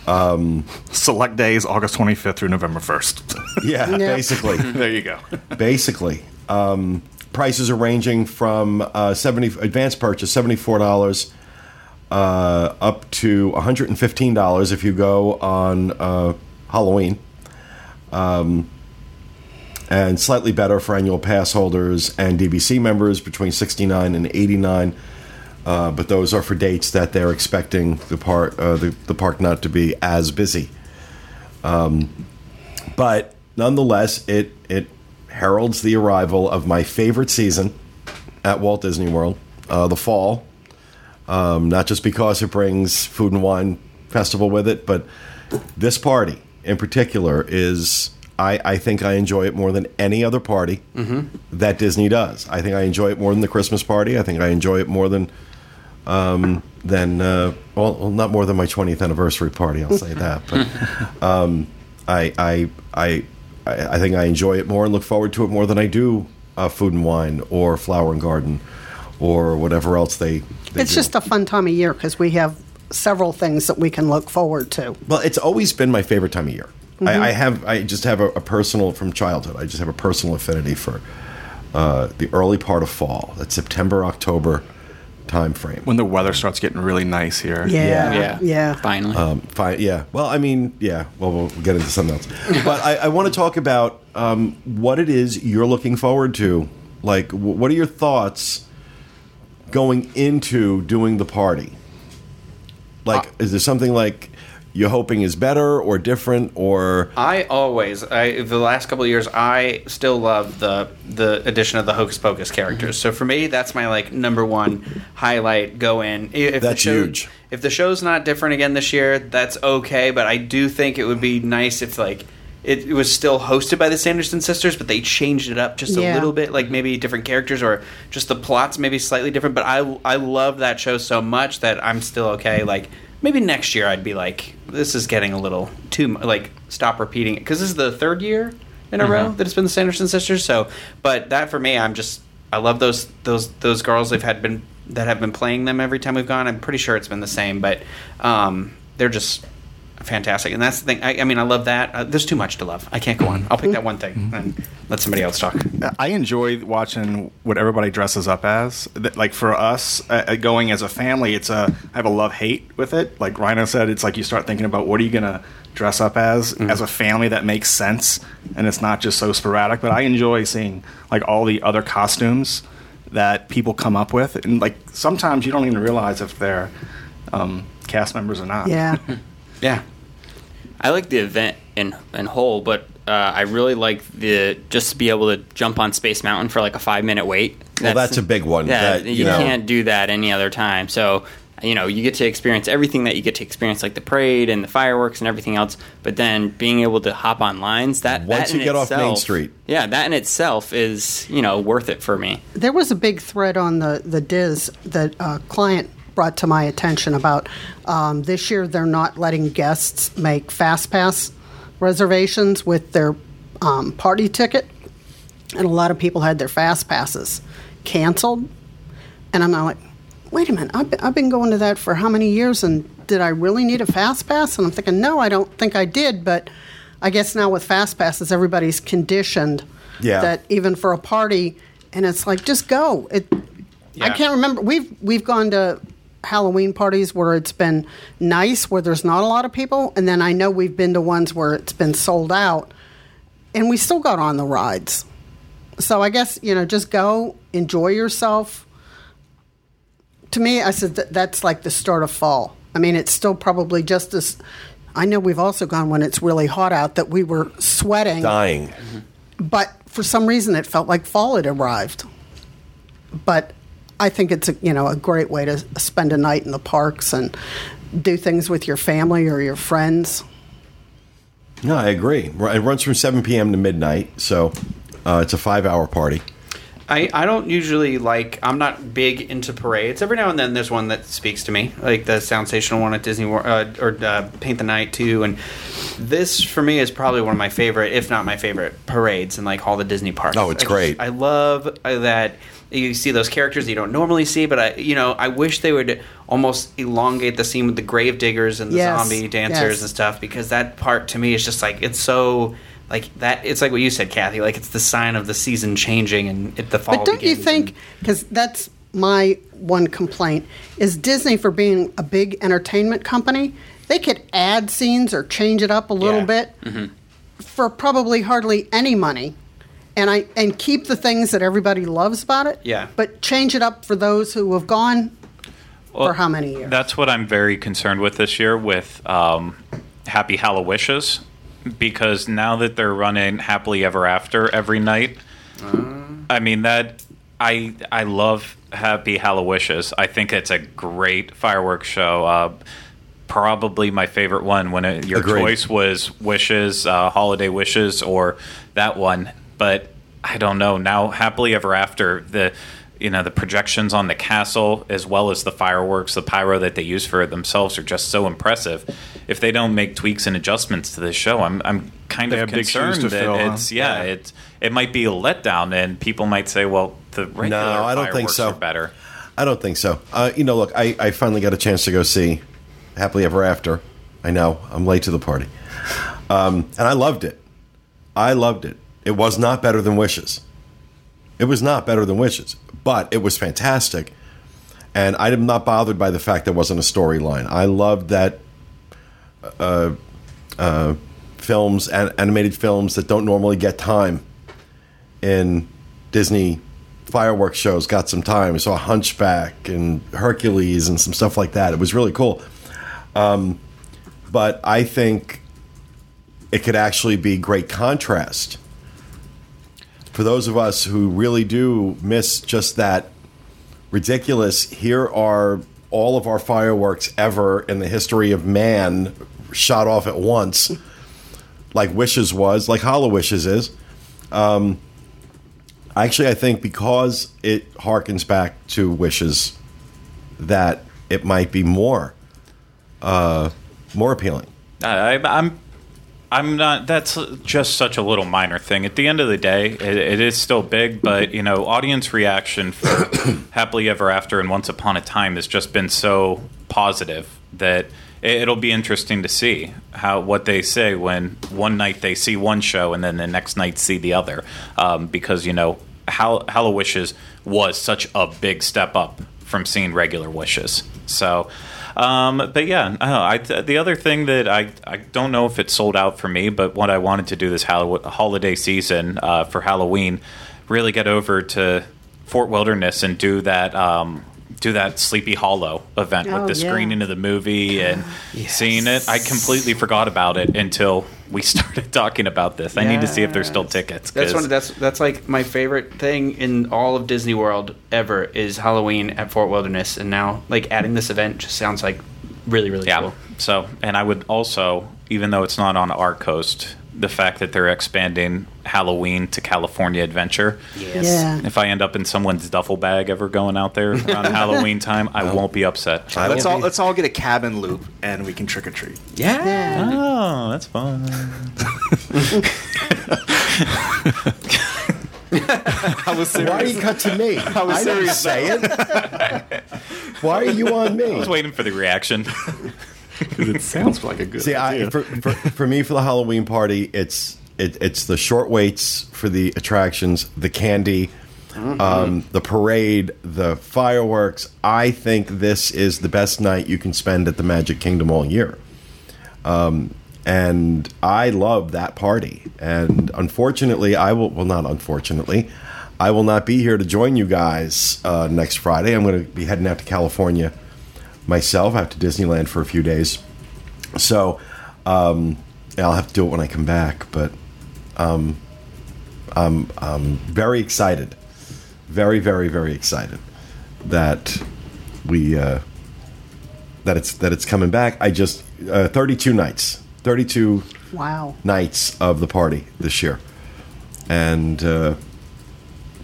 Um, Select days, August 25th through November 1st. Yeah, Yeah. basically. there you go. basically. Um, prices are ranging from uh, seventy advanced purchase seventy four dollars uh, up to one hundred and fifteen dollars if you go on uh, Halloween, um, and slightly better for annual pass holders and DVC members between sixty nine and eighty nine. Uh, but those are for dates that they're expecting the park uh, the, the park not to be as busy but nonetheless, it heralds the arrival of my favorite season at Walt Disney World, uh, the fall. Um, not just because it brings food and wine festival with it, but this party in particular is. I, I think I enjoy it more than any other party that Disney does. I think I enjoy it more than the Christmas party. I think I enjoy it more than um, than uh, well, well, not more than my 20th anniversary party. I'll say that, but um, I, I, I, I, I think I enjoy it more and look forward to it more than I do uh, Food and Wine or Flower and Garden or whatever else they. they It's do. just a fun time of year because we have several things that we can look forward to. Well, it's always been my favorite time of year. I, I have, I just have a, a personal from childhood. I just have a personal affinity for uh, the early part of fall, that September October time frame. When the weather starts getting really nice here. Yeah, Yeah. yeah. Finally. Um, fine, yeah. Well, I mean, yeah. Well, we'll get into something else. but I, I want to talk about um, what it is you're looking forward to. Like, w- what are your thoughts going into doing the party? Like, is there something like you're hoping is better or different or I always, I the last couple of years, I still love the the addition of the Hocus Pocus characters. So for me, that's my like number one highlight. Go in. If That's show- huge. If the show's not different again this year, that's okay. But I do think it would be nice if like. It, it was still hosted by the Sanderson sisters, but they changed it up just Yeah. a little bit, like maybe different characters or just the plots maybe slightly different. But I I love that show so much that I'm still okay. Like maybe next year I'd be like, this is getting a little too mu- like stop repeating it because this is the third year in a row that it's been the Sanderson sisters. So, but that for me, I'm just I love those those those girls they've had been that have been playing them every time we've gone. I'm pretty sure it's been the same, but um, they're just fantastic. And that's the thing. I, I mean, I love that. Uh, there's too much to love. I can't go on. I'll pick that one thing and let somebody else talk. I enjoy watching what everybody dresses up as. That- Like for us, uh, uh, going as a family, it's a I have a love hate with it. Like Rhino said, it's like you start thinking about what are you gonna dress up as as a family that makes sense, and it's not just so sporadic. But I enjoy seeing like all the other costumes that people come up with, and like sometimes you don't even realize if they're um, cast members or not. Yeah. Yeah. I like the event in in whole, but uh, I really like the just to be able to jump on Space Mountain for like a five minute wait. Well, that's a big one. Yeah, that, you, you know, can't do that any other time. So you know you get to experience everything that you get to experience, like the parade and the fireworks and everything else. But then being able to hop on lines that Once that you in get off Main Street. yeah, that in itself is you know worth it for me. There was a big thread on the the Diz that a client brought to my attention about um, this year they're not letting guests make fast pass reservations with their um, party ticket, and a lot of people had their fast passes canceled. And I'm like, wait a minute, I've been, I've been going to that for how many years, and did I really need a fast pass? And I'm thinking, no, I don't think I did, but I guess now with fast passes, everybody's conditioned Yeah. that even for a party, and it's like just go. It. I can't remember. We've we've gone to Halloween parties where it's been nice, where there's not a lot of people, and then I know we've been to ones where it's been sold out, and we still got on the rides. So I guess you know, just go, enjoy yourself. To me, I said that that's like the start of fall. I mean, it's still probably just as. I know we've also gone when it's really hot out that we were sweating dying. but for some reason it felt like fall had arrived. But I think it's a, you know a great way to spend a night in the parks and do things with your family or your friends. No, I agree. It runs from 7 p.m. to midnight, so uh, it's a five-hour party. I, I don't usually like I'm not big into parades. Every now and then there's one that speaks to me, like the Sound Station one at Disney Wor- uh, or uh, Paint the Night too. And this for me is probably one of my favorite, if not my favorite, parades in like all the Disney parks. Oh, it's I just- great. I love uh, that you see those characters you don't normally see, but I you know I wish they would almost elongate the scene with the grave diggers and the Yes, zombie dancers yes. and stuff because that part to me is just like it's so. Like that, it's like what you said, Kathy. Like it's the sign of the season changing and it, the fall. But don't you think because that's my one complaint is Disney for being a big entertainment company, they could add scenes or change it up a little Yeah. bit mm-hmm. for probably hardly any money. And I and keep the things that everybody loves about it. Yeah. But change it up for those who have gone Well, for how many years? That's what I'm very concerned with this year with um, Happy Hallowishes, because now that they're running Happily Ever After every night, I mean that I I love Happy Hallowishes. I think it's a great fireworks show. Uh, probably my favorite one when it, your Agreed. choice was Wishes, uh, Holiday Wishes, or that one. But I don't know now. Happily Ever After the you know the projections on the castle as well as the fireworks, the pyro that they use for it themselves are just so impressive. If they don't make tweaks and adjustments to this show, I'm I'm kind They of have big shoes concerned to that fill, huh? it's yeah, it it might be a letdown, and people might say, well, the regular No, I don't think fireworks so. are better. I don't think so. Uh, you know, look, I, I finally got a chance to go see Happily Ever After. I know I'm late to the party, um, and I loved it. I loved it. It was not better than Wishes. It was not better than Wishes, but it was fantastic. And I'm not bothered by the fact there wasn't a storyline. I loved that uh, uh, films, an- animated films that don't normally get time in Disney fireworks shows got some time. I saw Hunchback and Hercules and some stuff like that. It was really cool. Um, but I think it could actually be great contrast for those of us who really do miss just that ridiculous. Here are all of our fireworks ever in the history of man shot off at once, like Wishes was, like Hallowishes is. Um, actually, I think because it harkens back to Wishes, that it might be more, uh, more appealing. I, I'm I'm not. That's just such a little minor thing. At the end of the day, it, it is still big, but you know, audience reaction for "Happily Ever After" and "Once Upon a Time" has just been so positive that it, it'll be interesting to see how what they say when one night they see one show and then the next night see the other, um, because you know, Hall- Hallowishes was such a big step up from seeing regular wishes. So. Um, but yeah, I. I, the other thing that I, I don't know if it sold out for me, but what I wanted to do this holiday season uh, for Halloween, really get over to Fort Wilderness and do that um, do that Sleepy Hollow event Oh, with the yeah. screening of the movie and seeing it. I completely forgot about it until we started talking about this. I need to see if there's still tickets. That's 'cause- one. That's that's like my favorite thing in all of Disney World ever is Halloween at Fort Wilderness, and now like adding this event just sounds like really really Yeah. cool. So, and I would also, even though it's not on our coast, the fact that they're expanding Halloween to California Adventure. Yes. Yeah. If I end up in someone's duffel bag ever going out there around Halloween time, I won't be upset. I Let's all be- let's all get a cabin loop and we can trick or treat. Yeah. Yeah. Oh, that's fun. I was Why are you cut to me? I, was didn't serious, say it. Why are you on me? I was waiting for the reaction. it sounds like a good See, I, for, for, for me, for the Halloween party, it's it, it's the short waits for the attractions, the candy, um, the parade, the fireworks. I think this is the best night you can spend at the Magic Kingdom all year. Um, and I love that party. And unfortunately, I will, well, not unfortunately, I will not be here to join you guys uh, next Friday. I'm going to be heading out to California myself, out to Disneyland for a few days. So um, I'll have to do it when I come back. But um, I'm, I'm very excited, very, very, very excited that we uh, that it's that it's coming back. I just uh, 32 nights, 32 Wow. nights of the party this year. And uh,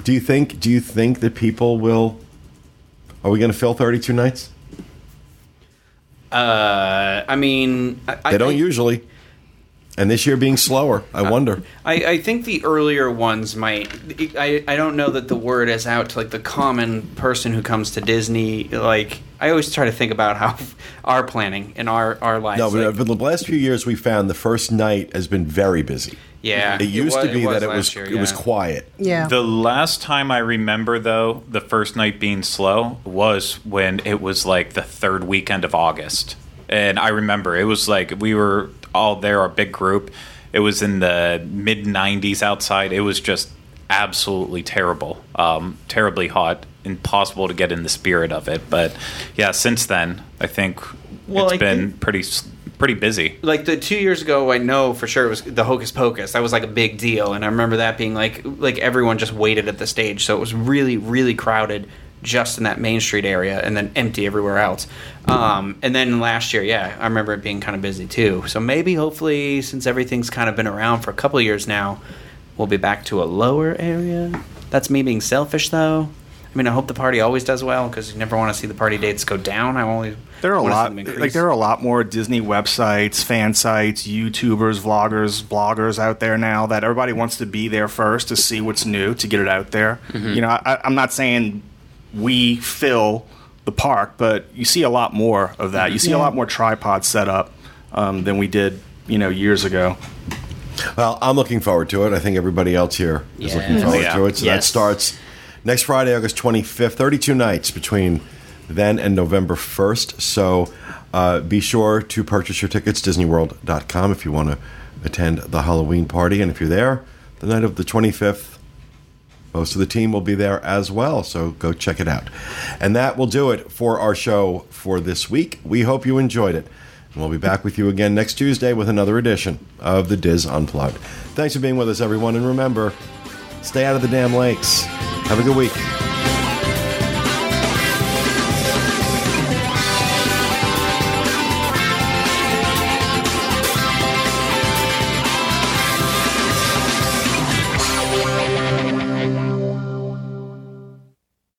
do you think do you think that people will? Are we going to fill 32 nights? Uh, I mean, I, They don't I, usually. And this year being slower, I wonder. I, I think the earlier ones might. I, I don't know that the word is out to like the common person who comes to Disney. Like I always try to think about how our planning in our our lives. No, but like, for the last few years, we found the first night has been very busy. Yeah, It used was- to be that it was year, it was quiet. Yeah. The last time I remember, though, the first night being slow was when it was like the third weekend of August. And I remember it was like we were all there, our big group. It was in the mid 90s outside. It was just absolutely terrible, um, terribly hot, impossible to get in the spirit of it. But yeah, since then, I think Well, it's I been think- pretty s- pretty busy. like the two years ago, I know for sure it was the Hocus Pocus. That was like a big deal, and I remember that being like like everyone just waited at the stage, so it was really really crowded just in that Main Street area, and then empty everywhere else. Um, and then last year, yeah, I remember it being kind of busy too. So maybe, hopefully, since everything's kind of been around for a couple years now, we'll be back to a lower area. That's me being selfish, though. I mean, I hope the party always does well because you never want to see the party dates go down. I only There are a lot, like there are a lot more Disney websites, fan sites, YouTubers, vloggers, bloggers out there now that everybody wants to be there first to see what's new to get it out there. You know, I, I'm not saying we fill the park, but you see a lot more of that. You see a lot more tripods set up um, than we did, you know, years ago. Well, I'm looking forward to it. I think everybody else here is looking forward Yeah. to it. So that starts next Friday, August 25th, 32 nights between then and November 1st. So uh, be sure to purchase your tickets, DisneyWorld.com, if you want to attend the Halloween party. And if you're there the night of the 25th, most of the team will be there as well, so go check it out. And that will do it for our show for this week. We hope you enjoyed it. And we'll be back with you again next Tuesday with another edition of the Diz Unplugged. Thanks for being with us, everyone. And remember, stay out of the damn lakes. Have a good week.